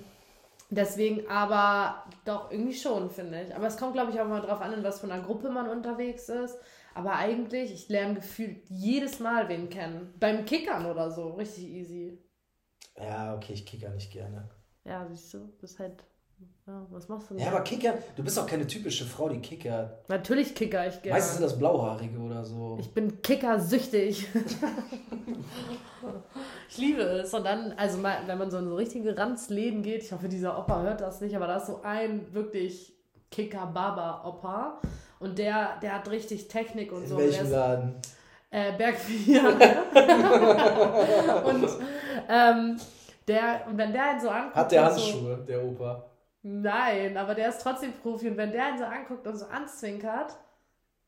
Deswegen, aber doch irgendwie schon, finde ich. Aber es kommt, glaube ich, auch mal drauf an, in was von einer Gruppe man unterwegs ist. Aber eigentlich, ich lerne gefühlt jedes Mal wen kennen. Beim Kickern oder so, richtig easy. Ja, okay, ich kicker nicht gerne. Ja, siehst du, bist halt. Ja, was machst du denn? Ja, aber Kicker, du bist auch keine typische Frau, die kickert. Natürlich kicker ich gerne. Meistens sind das Blauhaarige oder so. Ich bin Kicker-süchtig. ich liebe es. Und dann, also wenn man so in so richtige Ranzläden geht, ich hoffe, dieser Opa hört das nicht, aber da ist so ein wirklich Kicker-Baba-Opa. Und der, der hat richtig Technik und in so. In welchem Laden? Äh, Berg 4. und ähm, der, und wenn der ihn so anguckt. Hat der Handschuhe, so, der Opa? Nein, aber der ist trotzdem Profi. Und wenn der ihn so anguckt und so anzwinkert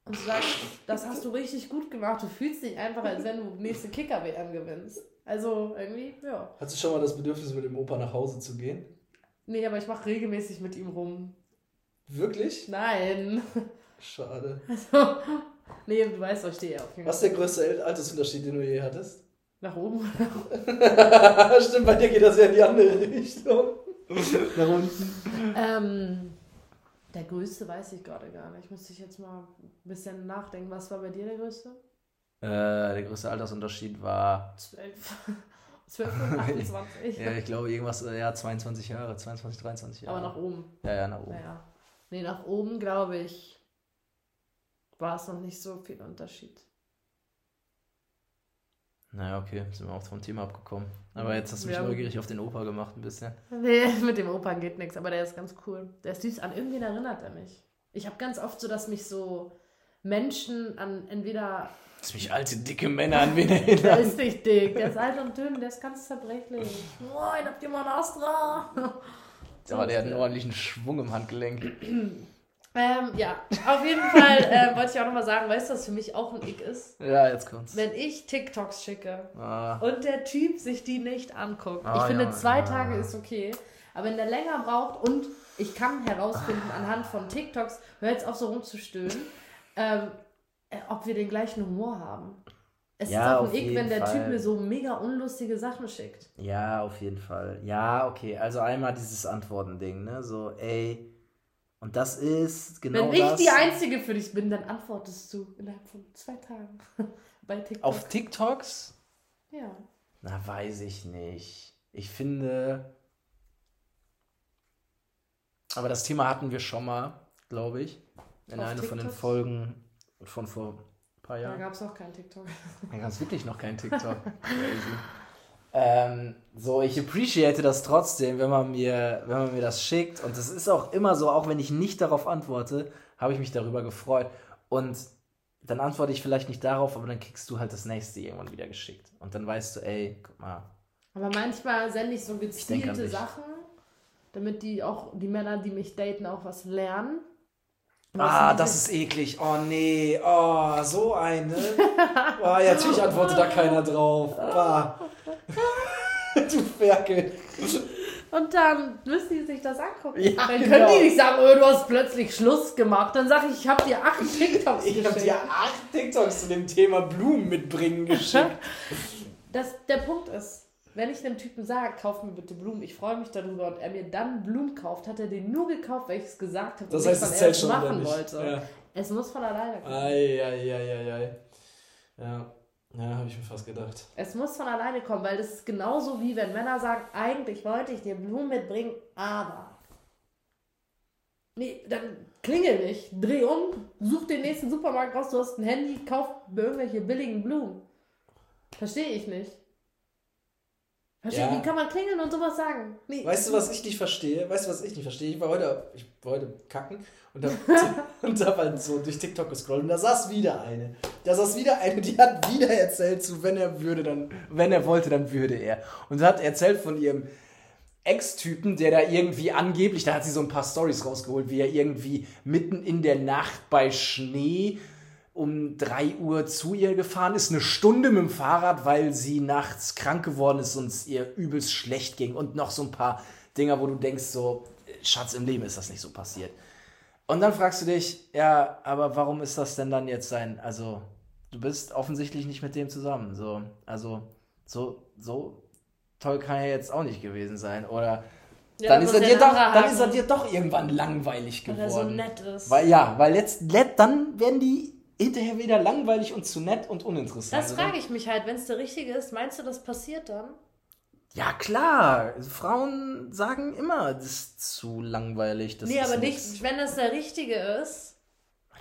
und sagt, das hast du richtig gut gemacht, du fühlst dich einfach, als wenn du nächste Kicker-WM gewinnst. Also irgendwie, ja. Hast du schon mal das Bedürfnis, mit dem Opa nach Hause zu gehen? Nee, aber ich mache regelmäßig mit ihm rum. Wirklich? Nein. Schade. Also, nee, du weißt, ich stehe auf jeden Fall. Was ist der größte Altersunterschied, den du je hattest? Nach oben. Stimmt, bei dir geht das ja in die andere Richtung. Nach unten. Ähm, der größte weiß ich gerade gar nicht. Müsste ich jetzt mal ein bisschen nachdenken. Was war bei dir der größte? Äh, der größte Altersunterschied war. 12. 12 und 28. ja, ich glaube irgendwas, ja, 22 Jahre, 22, 23 Jahre. Aber nach oben. Ja, ja, nach oben. Ja, Nee, nach oben, glaube ich, war es noch nicht so viel Unterschied. Naja, okay, sind wir auch vom Thema abgekommen. Aber jetzt hast du mich ja. neugierig auf den Opa gemacht ein bisschen. Nee, mit dem Opa geht nichts, aber der ist ganz cool. Der ist süß, an irgendwen erinnert er mich. Ich habe ganz oft so, dass mich so Menschen an entweder. Dass mich alte, dicke Männer an wen erinnern. der ist nicht dick, der ist alt und dünn, der ist ganz zerbrechlich. Moin, habt ihr mal einen Astra? Aber der hat einen ordentlichen Schwung im Handgelenk. Ähm, ja, auf jeden Fall äh, wollte ich auch nochmal sagen, weißt du, was für mich auch ein Ick ist? Ja, jetzt kommt's. Wenn ich TikToks schicke ah. und der Typ sich die nicht anguckt. Ah, ich finde, ja, zwei ja. Tage ist okay. Aber wenn der länger braucht und ich kann herausfinden anhand von TikToks, hör jetzt auf so rumzustöhnen, ähm, äh, ob wir den gleichen Humor haben. Es ja, ist auch ein Ick, wenn der Fall. Typ mir so mega unlustige Sachen schickt. Ja, auf jeden Fall. Ja, okay. Also einmal dieses Antworten-Ding, ne? So, ey, und das ist genau Wenn ich das. die Einzige für dich bin, dann antwortest du innerhalb von zwei Tagen bei TikTok. Auf TikToks? Ja. Na, weiß ich nicht. Ich finde. Aber das Thema hatten wir schon mal, glaube ich. In Auf einer TikToks? von den Folgen von vor ein paar Jahren. Da gab es noch keinen TikTok. Da gab es wirklich noch keinen TikTok. Ähm, so, ich appreciate das trotzdem, wenn man mir, wenn man mir das schickt. Und es ist auch immer so, auch wenn ich nicht darauf antworte, habe ich mich darüber gefreut. Und dann antworte ich vielleicht nicht darauf, aber dann kriegst du halt das nächste irgendwann wieder geschickt. Und dann weißt du, ey, guck mal. Aber manchmal sende ich so gezielte ich Sachen, damit die auch, die Männer, die mich daten, auch was lernen. Ah, das ist eklig. Oh nee, oh, so eine. Oh, ja, natürlich antwortet da keiner drauf. Bah. du Ferkel. Und dann müssen die sich das angucken. Ja, dann genau. können die nicht sagen, oh, du hast plötzlich Schluss gemacht. Dann sage ich, ich habe dir acht TikToks Ich habe dir acht TikToks zu dem Thema Blumen mitbringen geschickt. das, der Punkt ist, wenn ich einem Typen sage, kauf mir bitte Blumen, ich freue mich darüber und er mir dann Blumen kauft, hat er den nur gekauft, weil ich es gesagt habe das heißt, es er machen wollte. Ja. Es muss von alleine kommen. Ei, ei, ei, ei. Ja. Ja, habe ich mir fast gedacht. Es muss von alleine kommen, weil das ist genauso wie wenn Männer sagen, eigentlich wollte ich dir Blumen mitbringen, aber. Nee, dann klingel nicht. Dreh um, such den nächsten Supermarkt raus, du hast ein Handy, kauf irgendwelche billigen Blumen. Verstehe ich nicht. Verstehe, ja. wie kann man klingeln und sowas sagen? Nee. Weißt du, was ich nicht verstehe? Weißt du, was ich nicht verstehe? Ich war heute, ich war heute kacken und hab, und hab halt so durch TikTok gescrollt und da saß wieder eine. Da saß wieder eine, die hat wieder erzählt, so wenn er würde, dann, wenn er wollte, dann würde er. Und hat erzählt von ihrem Ex-Typen, der da irgendwie angeblich, da hat sie so ein paar Stories rausgeholt, wie er irgendwie mitten in der Nacht bei Schnee um 3 Uhr zu ihr gefahren ist, eine Stunde mit dem Fahrrad, weil sie nachts krank geworden ist und es ihr übelst schlecht ging und noch so ein paar Dinger, wo du denkst so, Schatz, im Leben ist das nicht so passiert. Und dann fragst du dich, ja, aber warum ist das denn dann jetzt sein, also du bist offensichtlich nicht mit dem zusammen, so, also so, so toll kann er jetzt auch nicht gewesen sein oder Ja, dann, ist er dir doch, dann ist er dir doch irgendwann langweilig geworden. Weil er so nett ist. Weil, ja, weil jetzt, dann werden die hinterher wieder langweilig und zu nett und uninteressant. Das frage ich mich halt, wenn es der richtige ist, meinst du, das passiert dann? Ja, klar. Frauen sagen immer, das ist zu langweilig. Das nee, aber nicht, wenn das der richtige ist.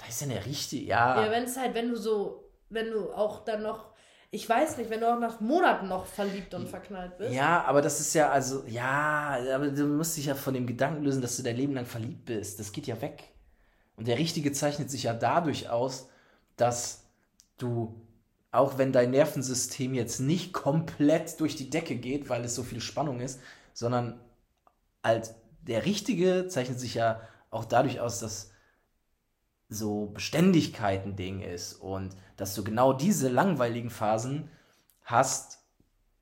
Was ist denn der richtige? Ja. Ja, wenn es halt, wenn du so, wenn du auch dann noch, ich weiß nicht, wenn du auch nach Monaten noch verliebt und verknallt bist. Ja, aber das ist ja, also, ja, aber du musst dich ja von dem Gedanken lösen, dass du dein Leben lang verliebt bist. Das geht ja weg. Und der Richtige zeichnet sich ja dadurch aus, dass du, auch wenn dein Nervensystem jetzt nicht komplett durch die Decke geht, weil es so viel Spannung ist, sondern als der Richtige zeichnet sich ja auch dadurch aus, dass so Beständigkeit ein Ding ist und dass du genau diese langweiligen Phasen hast,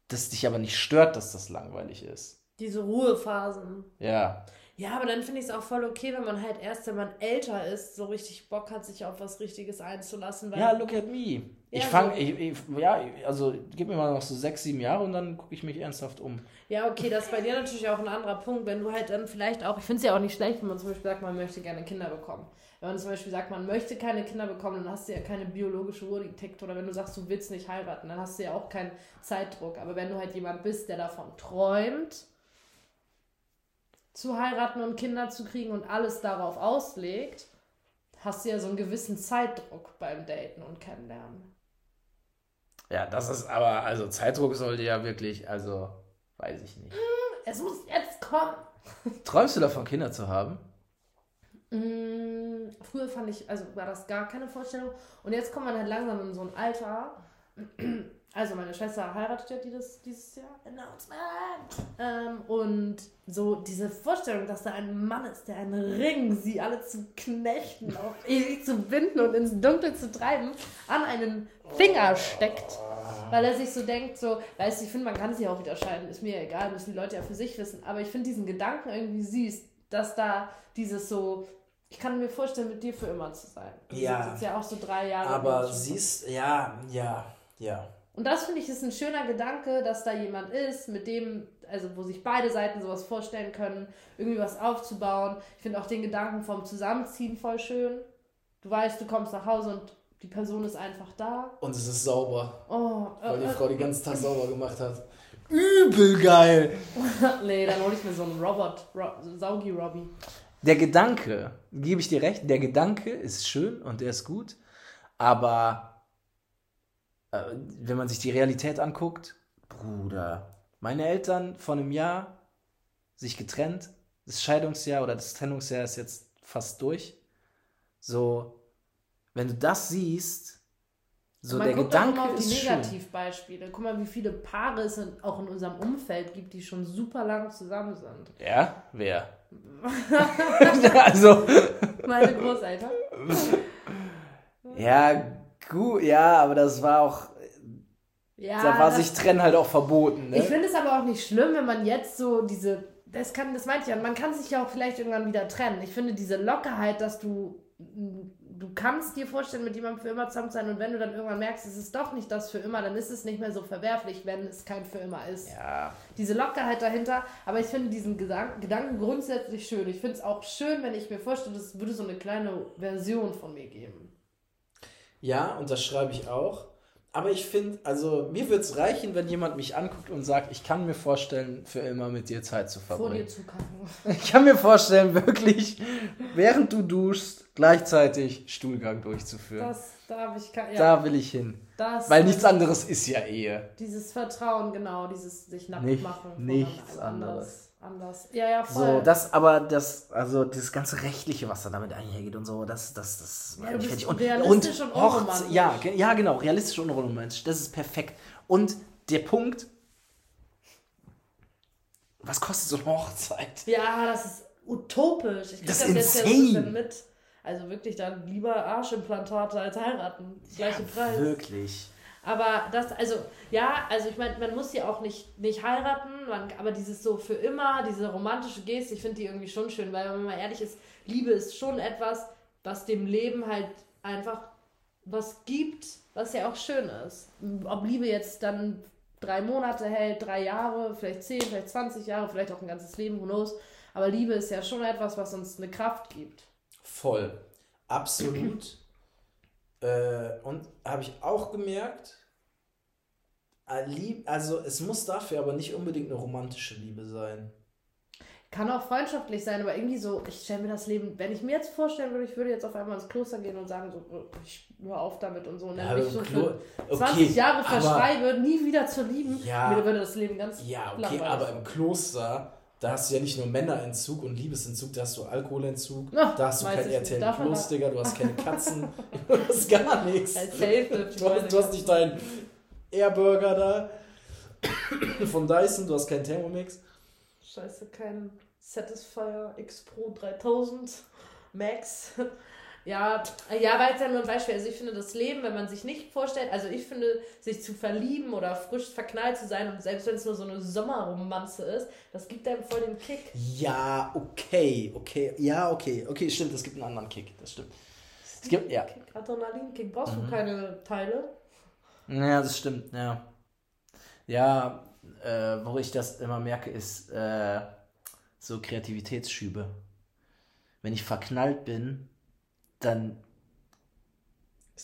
das dich aber nicht stört, dass das langweilig ist. Diese Ruhephasen. Ja. Ja, aber dann finde ich es auch voll okay, wenn man halt erst, wenn man älter ist, so richtig Bock hat, sich auf was Richtiges einzulassen. ja, look at me. Ja, ich fange, so. ich, ich, ja, also gib mir mal noch so sechs, sieben Jahre und dann gucke ich mich ernsthaft um. Ja, okay, das ist bei dir natürlich auch ein anderer Punkt, wenn du halt dann vielleicht auch, ich finde es ja auch nicht schlecht, wenn man zum Beispiel sagt, man möchte gerne Kinder bekommen. Wenn man zum Beispiel sagt, man möchte keine Kinder bekommen, dann hast du ja keine biologische Uhr, die tickt. Oder wenn du sagst, du willst nicht heiraten, dann hast du ja auch keinen Zeitdruck. Aber wenn du halt jemand bist, der davon träumt, zu heiraten und Kinder zu kriegen und alles darauf auslegt, hast du ja so einen gewissen Zeitdruck beim Daten und Kennenlernen. Ja, das ist aber, also Zeitdruck sollte ja wirklich, also weiß ich nicht. Es muss jetzt kommen. Träumst du davon, Kinder zu haben? Mm, früher fand ich, also war das gar keine Vorstellung. Und jetzt kommt man halt langsam in so ein Alter, also meine Schwester heiratet ja dieses, dieses Jahr. Announcement! Ähm, und so diese Vorstellung, dass da ein Mann ist, der einen Ring, sie alle zu knechten, auf ewig zu binden und ins Dunkel zu treiben, an einen Finger steckt. Weil er sich so denkt, so, weißt du, ich finde, man kann sich auch wieder scheiden, ist mir egal, müssen die Leute ja für sich wissen. Aber ich finde diesen Gedanken irgendwie süß, dass da dieses so, ich kann mir vorstellen, mit dir für immer zu sein. Du ja. jetzt ja auch so drei Jahre. Aber siehst, ja, ja, ja. Und das finde ich ist ein schöner Gedanke, dass da jemand ist, mit dem, also wo sich beide Seiten sowas vorstellen können, irgendwie was aufzubauen. Ich finde auch den Gedanken vom Zusammenziehen voll schön. Du weißt, du kommst nach Hause und die Person ist einfach da. Und es ist sauber. Oh, weil die äh, Frau den ganzen Tag sauber gemacht hat. Übel geil! nee, dann hole ich mir so einen Robot, Ro Saugi Robby. Der Gedanke, gebe ich dir recht, der Gedanke ist schön und der ist gut, aber äh, wenn man sich die Realität anguckt, Bruder, meine Eltern vor einem Jahr sich getrennt, das Scheidungsjahr oder das Trennungsjahr ist jetzt fast durch. So, wenn du das siehst, so man der guckt Gedanke mal auf die Negativbeispiele. Guck mal, wie viele Paare es auch in unserem Umfeld gibt, die schon super lang zusammen sind. Ja, wer? also meine Großeltern. ja, Gut, ja, aber das war auch. Ja, da war sich Trennen halt auch verboten. Ne? Ich finde es aber auch nicht schlimm, wenn man jetzt so diese. Das kann, das meinte ich ja, man kann sich ja auch vielleicht irgendwann wieder trennen. Ich finde diese Lockerheit, dass du du kannst dir vorstellen, mit jemandem für immer zusammen sein und wenn du dann irgendwann merkst, es ist doch nicht das für immer, dann ist es nicht mehr so verwerflich, wenn es kein für immer ist. Ja. Diese Lockerheit dahinter, aber ich finde diesen Gedanken, Gedanken grundsätzlich schön. Ich finde es auch schön, wenn ich mir vorstelle, es würde so eine kleine Version von mir geben. Ja, und das schreibe ich auch. Aber ich finde, also mir würde es reichen, wenn jemand mich anguckt und sagt, ich kann mir vorstellen, für immer mit dir Zeit zu verbringen. Vor dir zu kacken. Ich kann mir vorstellen, wirklich, während du duschst, gleichzeitig Stuhlgang durchzuführen. Das, da, ich, ja. da will ich hin. Das, Weil nichts anderes ist ja Ehe. Dieses Vertrauen, genau, dieses sich nackt machen. Nichts anderes anders. Ja, ja, voll. So, das, aber das, also das ganze Rechtliche, was da damit einhergeht und so, das, das, das ja, fertig. Und, realistisch und, und unromantisch. Ja, ja, genau, realistisch und unromantisch. Das ist perfekt. Und der Punkt, was kostet so eine Hochzeit? Ja, das ist utopisch. Ich krieg das, das jetzt ja mit. Also wirklich dann lieber Arschimplantate als heiraten. Gleiche ja, Preis. Wirklich. Aber das, also, ja, also ich meine, man muss ja auch nicht, nicht heiraten, man, aber dieses so für immer, diese romantische Geste, ich finde die irgendwie schon schön, weil wenn man mal ehrlich ist, Liebe ist schon etwas, was dem Leben halt einfach was gibt, was ja auch schön ist. Ob Liebe jetzt dann drei Monate hält, drei Jahre, vielleicht zehn, vielleicht 20 Jahre, vielleicht auch ein ganzes Leben, who knows. Aber Liebe ist ja schon etwas, was uns eine Kraft gibt. Voll. Absolut. äh, und habe ich auch gemerkt, also es muss dafür aber nicht unbedingt eine romantische Liebe sein. Kann auch freundschaftlich sein, aber irgendwie so, ich stelle mir das Leben, wenn ich mir jetzt vorstellen würde, ich würde jetzt auf einmal ins Kloster gehen und sagen, so, oh, ich hör auf damit und so, und dann ja, mich so für okay, 20 Jahre verschreibe, nie wieder zu lieben, ja, mir würde das Leben ganz Ja, okay, aber im Kloster, da hast du ja nicht nur Männerentzug und Liebesentzug, da hast du Alkoholentzug, Ach, da hast du kein RTL Plus, Digga, du hast keine Katzen, du hast gar nichts. Du hast, du hast nicht deinen Airburger da von Dyson, du hast keinen Thermomix. Scheiße, kein Satisfyer X Pro 3000 Max. Ja, ja, weil es ja nur ein Beispiel. Also ich finde das Leben, wenn man sich nicht vorstellt, also ich finde, sich zu verlieben oder frisch verknallt zu sein und selbst wenn es nur so eine Sommerromanze ist, das gibt einem voll den Kick. Ja, okay, okay, ja, okay, okay, stimmt, es gibt einen anderen Kick, das stimmt. Es gibt, ja. Kick, Adrenalin-Kick, brauchst mhm. du keine Teile? Ja, das stimmt, ja. Ja, äh, wo ich das immer merke, ist äh, so Kreativitätsschübe. Wenn ich verknallt bin, dann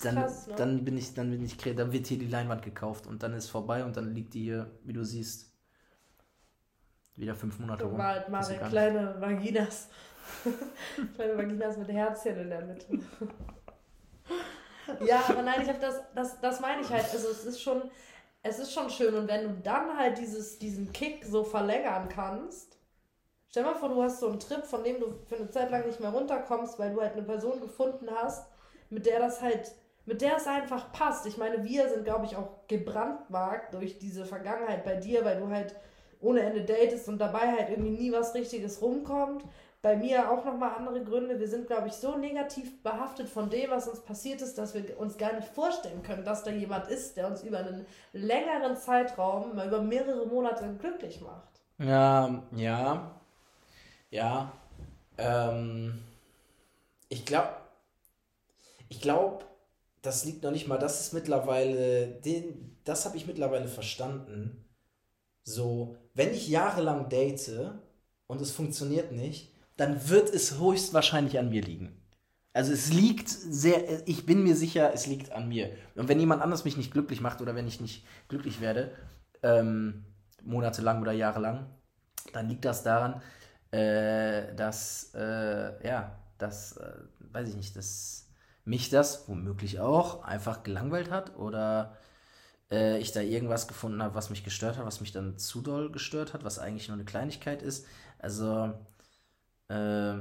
dann, krass, ne? dann bin ich, dann bin ich, dann wird hier die Leinwand gekauft und dann ist vorbei und dann liegt die hier, wie du siehst, wieder fünf Monate rum. Mal, mal kleine Vaginas. kleine Vaginas mit Herzchen in der Mitte. Ja, aber nein, ich habe das, das, das meine ich halt. Also es ist schon, es ist schon schön und wenn du dann halt dieses, diesen Kick so verlängern kannst, stell mal vor, du hast so einen Trip, von dem du für eine Zeit lang nicht mehr runterkommst, weil du halt eine Person gefunden hast, mit der das halt, mit der es einfach passt. Ich meine, wir sind, glaube ich, auch gebrandmarkt durch diese Vergangenheit bei dir, weil du halt ohne Ende datest und dabei halt irgendwie nie was Richtiges rumkommt bei mir auch nochmal andere Gründe. Wir sind, glaube ich, so negativ behaftet von dem, was uns passiert ist, dass wir uns gar nicht vorstellen können, dass da jemand ist, der uns über einen längeren Zeitraum, über mehrere Monate glücklich macht. Ja, ja, ja. Ähm, ich glaube, ich glaube, das liegt noch nicht mal, das ist mittlerweile, den, das habe ich mittlerweile verstanden. So, wenn ich jahrelang date und es funktioniert nicht, dann wird es höchstwahrscheinlich an mir liegen. Also es liegt sehr, ich bin mir sicher, es liegt an mir. Und wenn jemand anders mich nicht glücklich macht oder wenn ich nicht glücklich werde, ähm, monatelang oder jahrelang, dann liegt das daran, äh, dass, äh, ja, dass, äh, weiß ich nicht, dass mich das womöglich auch einfach gelangweilt hat oder äh, ich da irgendwas gefunden habe, was mich gestört hat, was mich dann zu doll gestört hat, was eigentlich nur eine Kleinigkeit ist. Also äh,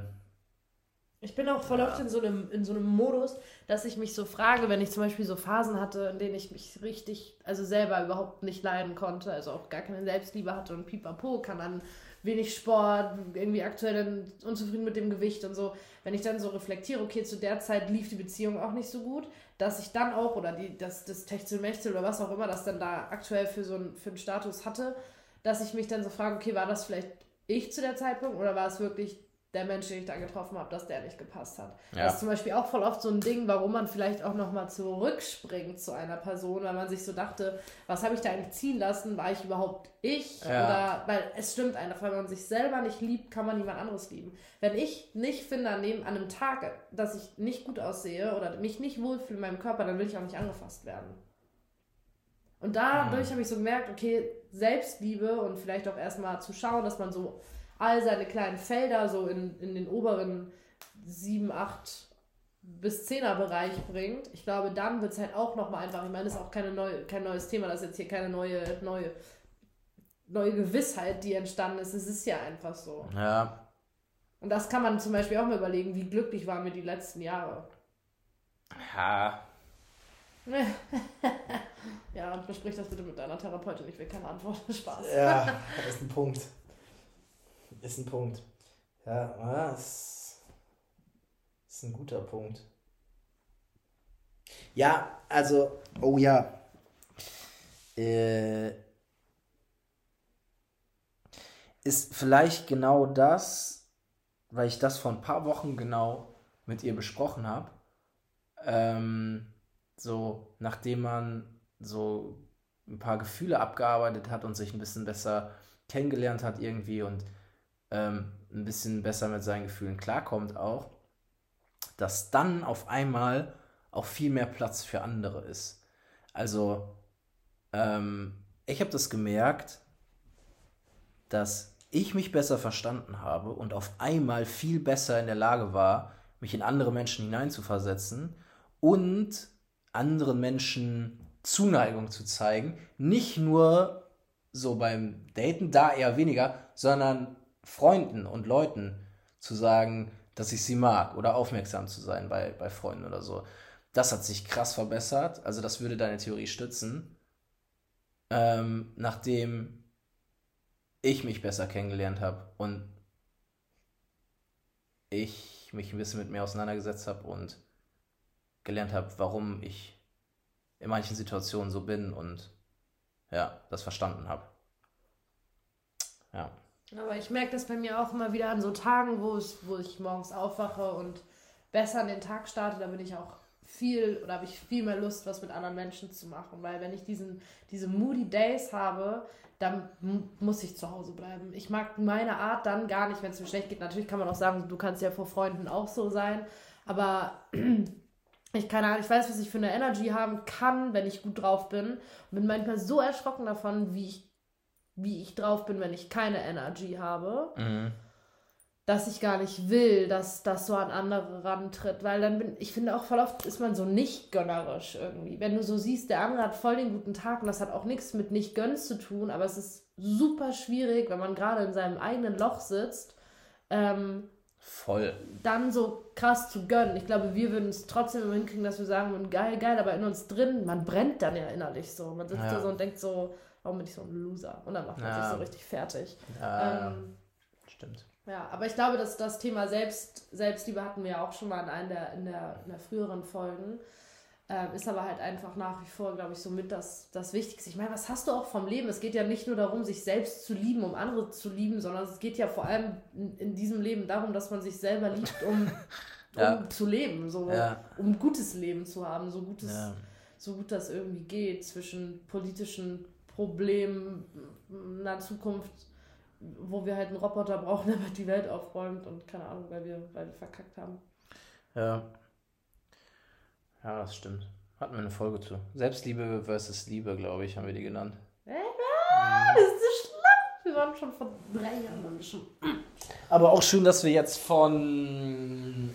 ich bin auch voll oft in so, einem, in so einem Modus, dass ich mich so frage, wenn ich zum Beispiel so Phasen hatte, in denen ich mich richtig, also selber überhaupt nicht leiden konnte, also auch gar keine Selbstliebe hatte und pipapo, kann dann wenig Sport, irgendwie aktuell unzufrieden mit dem Gewicht und so. Wenn ich dann so reflektiere, okay, zu der Zeit lief die Beziehung auch nicht so gut, dass ich dann auch, oder die, das, das Techtelmechtel oder was auch immer, das dann da aktuell für so einen, für einen Status hatte, dass ich mich dann so frage, okay, war das vielleicht ich zu der Zeitpunkt oder war es wirklich der Mensch, den ich da getroffen habe, dass der nicht gepasst hat. Ja. Das ist zum Beispiel auch voll oft so ein Ding, warum man vielleicht auch nochmal zurückspringt zu einer Person, weil man sich so dachte, was habe ich da eigentlich ziehen lassen? War ich überhaupt ich? Ja. Oder, weil es stimmt einfach, wenn man sich selber nicht liebt, kann man niemand anderes lieben. Wenn ich nicht finde an, dem, an einem Tag, dass ich nicht gut aussehe oder mich nicht wohlfühle in meinem Körper, dann will ich auch nicht angefasst werden. Und dadurch mhm. habe ich so gemerkt, okay, Selbstliebe und vielleicht auch erstmal zu schauen, dass man so all seine kleinen Felder so in, in den oberen 7, 8 bis 10er Bereich bringt, ich glaube, dann wird es halt auch nochmal einfach, ich meine, das ist auch keine neue, kein neues Thema, das ist jetzt hier keine neue, neue, neue Gewissheit, die entstanden ist. Es ist ja einfach so. Ja. Und das kann man zum Beispiel auch mal überlegen, wie glücklich waren wir die letzten Jahre. Ja. ja, und besprich das bitte mit deiner Therapeutin, ich will keine Antwort. Spaß. Ja, das ist ein Punkt ist ein Punkt. Ja, das ist ein guter Punkt. Ja, also, oh ja. Äh, ist vielleicht genau das, weil ich das vor ein paar Wochen genau mit ihr besprochen habe. Ähm, so, nachdem man so ein paar Gefühle abgearbeitet hat und sich ein bisschen besser kennengelernt hat irgendwie und ähm, ein bisschen besser mit seinen Gefühlen klarkommt auch, dass dann auf einmal auch viel mehr Platz für andere ist. Also ähm, ich habe das gemerkt, dass ich mich besser verstanden habe und auf einmal viel besser in der Lage war, mich in andere Menschen hineinzuversetzen und anderen Menschen Zuneigung zu zeigen. Nicht nur so beim Daten, da eher weniger, sondern Freunden und Leuten zu sagen, dass ich sie mag oder aufmerksam zu sein bei, bei Freunden oder so. Das hat sich krass verbessert. Also das würde deine Theorie stützen. Ähm, nachdem ich mich besser kennengelernt habe und ich mich ein bisschen mit mir auseinandergesetzt habe und gelernt habe, warum ich in manchen Situationen so bin und ja, das verstanden habe. Ja. Aber ich merke das bei mir auch immer wieder an so Tagen, wo, es, wo ich morgens aufwache und besser an den Tag starte, da bin ich auch viel oder habe ich viel mehr Lust, was mit anderen Menschen zu machen. Weil wenn ich diesen, diese Moody Days habe, dann muss ich zu Hause bleiben. Ich mag meine Art dann gar nicht, wenn es mir schlecht geht. Natürlich kann man auch sagen, du kannst ja vor Freunden auch so sein, aber ich keine Ahnung, ich weiß, was ich für eine Energy haben kann, wenn ich gut drauf bin. Und bin manchmal so erschrocken davon, wie ich, wie ich drauf bin, wenn ich keine Energy habe. Mhm. Dass ich gar nicht will, dass das so an andere rantritt. Weil dann bin, ich finde auch voll oft ist man so nicht gönnerisch irgendwie. Wenn du so siehst, der andere hat voll den guten Tag und das hat auch nichts mit nicht gönnen zu tun, aber es ist super schwierig, wenn man gerade in seinem eigenen Loch sitzt, ähm, Voll. Dann so krass zu gönnen. Ich glaube, wir würden es trotzdem immer hinkriegen, dass wir sagen geil, geil, aber in uns drin, man brennt dann ja innerlich so. Man sitzt ja. da so und denkt so, warum bin ich so ein Loser? Und dann macht man ja. sich so richtig fertig. Ja, ähm, stimmt. Ja, aber ich glaube, dass das Thema Selbst, Selbstliebe hatten wir ja auch schon mal in einer der, in der, in der früheren Folgen. Ähm, ist aber halt einfach nach wie vor, glaube ich, so mit das, das Wichtigste. Ich meine, was hast du auch vom Leben? Es geht ja nicht nur darum, sich selbst zu lieben, um andere zu lieben, sondern es geht ja vor allem in, in diesem Leben darum, dass man sich selber liebt, um, ja. um zu leben, so, ja. um ein gutes Leben zu haben, so, gutes, ja. so gut das irgendwie geht zwischen politischen Problemen, einer Zukunft, wo wir halt einen Roboter brauchen, der die Welt aufräumt und keine Ahnung, weil wir, weil wir verkackt haben. Ja. Ja, das stimmt. Hatten wir eine Folge zu. Selbstliebe versus Liebe, glaube ich, haben wir die genannt. Äh, das ist so schlimm. Wir waren schon vor drei Jahren schon. Aber auch schön, dass wir jetzt von.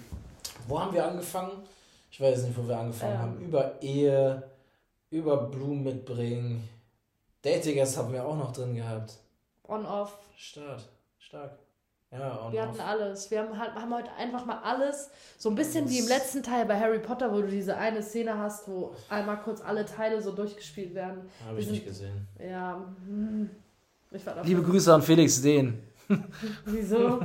Wo haben wir angefangen? Ich weiß nicht, wo wir angefangen ähm. haben. Über Ehe, über Blumen mitbringen. Dating haben wir auch noch drin gehabt. On-off. Stark. Stark. Ja, wir hatten alles. Wir haben, haben heute einfach mal alles, so ein bisschen wie im letzten Teil bei Harry Potter, wo du diese eine Szene hast, wo einmal kurz alle Teile so durchgespielt werden. Habe ich sind, nicht gesehen. Ja. Hm, Liebe Grüße an Felix Dehn. Wieso?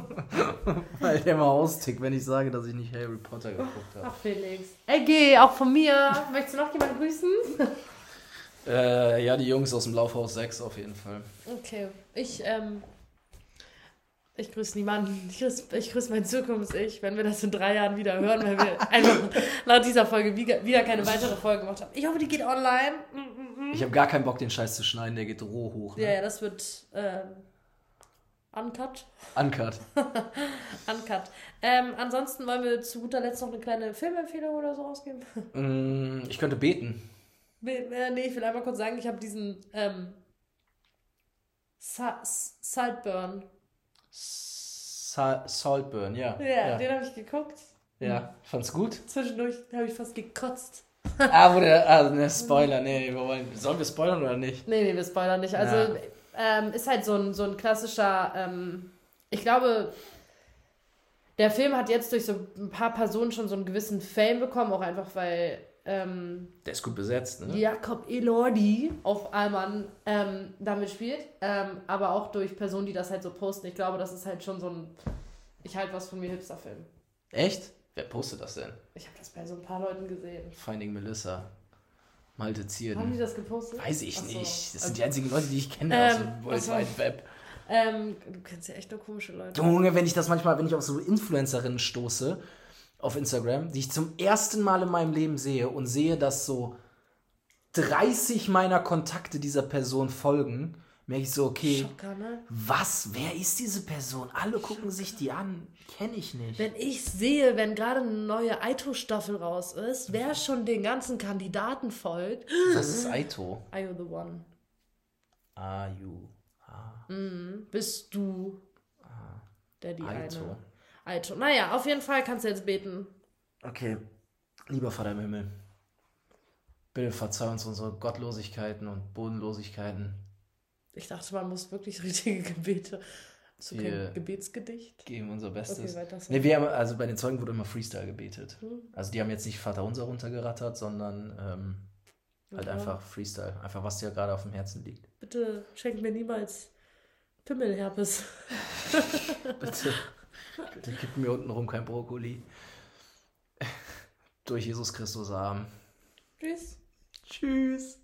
Weil der mal austickt, wenn ich sage, dass ich nicht Harry Potter geguckt habe. Ach, Felix. Ey, geh, auch von mir. Möchtest du noch jemanden grüßen? Äh, ja, die Jungs aus dem Laufhaus 6 auf jeden Fall. Okay. Ich, ähm, ich grüße niemanden. Ich grüße, ich grüße mein Zukunfts-Ich, wenn wir das in drei Jahren wieder hören, weil wir einfach nach dieser Folge wieder keine weitere Folge gemacht haben. Ich hoffe, die geht online. Ich habe gar keinen Bock, den Scheiß zu schneiden, der geht roh hoch. Ne? Ja, ja, das wird äh, uncut. Uncut. uncut. Ähm, ansonsten wollen wir zu guter Letzt noch eine kleine Filmempfehlung oder so rausgeben. Mm, ich könnte beten. Äh, nee, ich will einmal kurz sagen, ich habe diesen ähm, Saltburn Saltburn, ja. Ja, ja. den habe ich geguckt. Ja, fand's gut? Zwischendurch habe ich fast gekotzt. ah, wo der, ah, ne, Spoiler, nee, wir wollen, sollen wir spoilern oder nicht? Nee, nee, wir spoilern nicht. Also, ja. ähm, ist halt so ein, so ein klassischer, ähm, ich glaube, der Film hat jetzt durch so ein paar Personen schon so einen gewissen Fame bekommen, auch einfach weil ähm, der ist gut besetzt, ne? Jakob Elordi auf einmal ähm, damit spielt, ähm, aber auch durch Personen, die das halt so posten. Ich glaube, das ist halt schon so ein Ich halt was von mir Hipster-Film. Echt? Wer postet das denn? Ich habe das bei so ein paar Leuten gesehen. Finding Melissa. Malte Zierden. Haben die das gepostet? Weiß ich Achso. nicht. Das sind die einzigen Leute, die ich kenne aus dem ähm, World Wide Web. Ähm, du kennst ja echt nur komische Leute. Junge, wenn ich das manchmal, wenn ich auf so Influencerinnen stoße, auf Instagram, die ich zum ersten Mal in meinem Leben sehe und sehe, dass so 30 meiner Kontakte dieser Person folgen, merke ich so, okay, Schocker, ne? was, wer ist diese Person? Alle gucken sich die an, kenne ich nicht. Wenn ich sehe, wenn gerade eine neue Aito-Staffel raus ist, wer schon den ganzen Kandidaten folgt. Was ist Aito? Are you the one? Are you? Ah. Mhm. Bist du der die Aito. eine? Aito. Naja, auf jeden Fall kannst du jetzt beten. Okay, lieber Vater im Himmel, bitte verzeih uns unsere Gottlosigkeiten und Bodenlosigkeiten. Ich dachte, man muss wirklich richtige Gebete. Du Wir- kein Gebetsgedicht? Geben unser Bestes. Okay, so. nee, wir haben, also bei den Zeugen wurde immer Freestyle gebetet. Hm. Also die haben jetzt nicht Vater unser runtergerattert, sondern ähm, halt Ja. einfach Freestyle. Einfach was dir gerade auf dem Herzen liegt. Bitte schenk mir niemals Pimmelherpes. Bitte, bitte gib mir unten rum kein Brokkoli. Durch Jesus Christus Arm. Tschüss. Tschüss.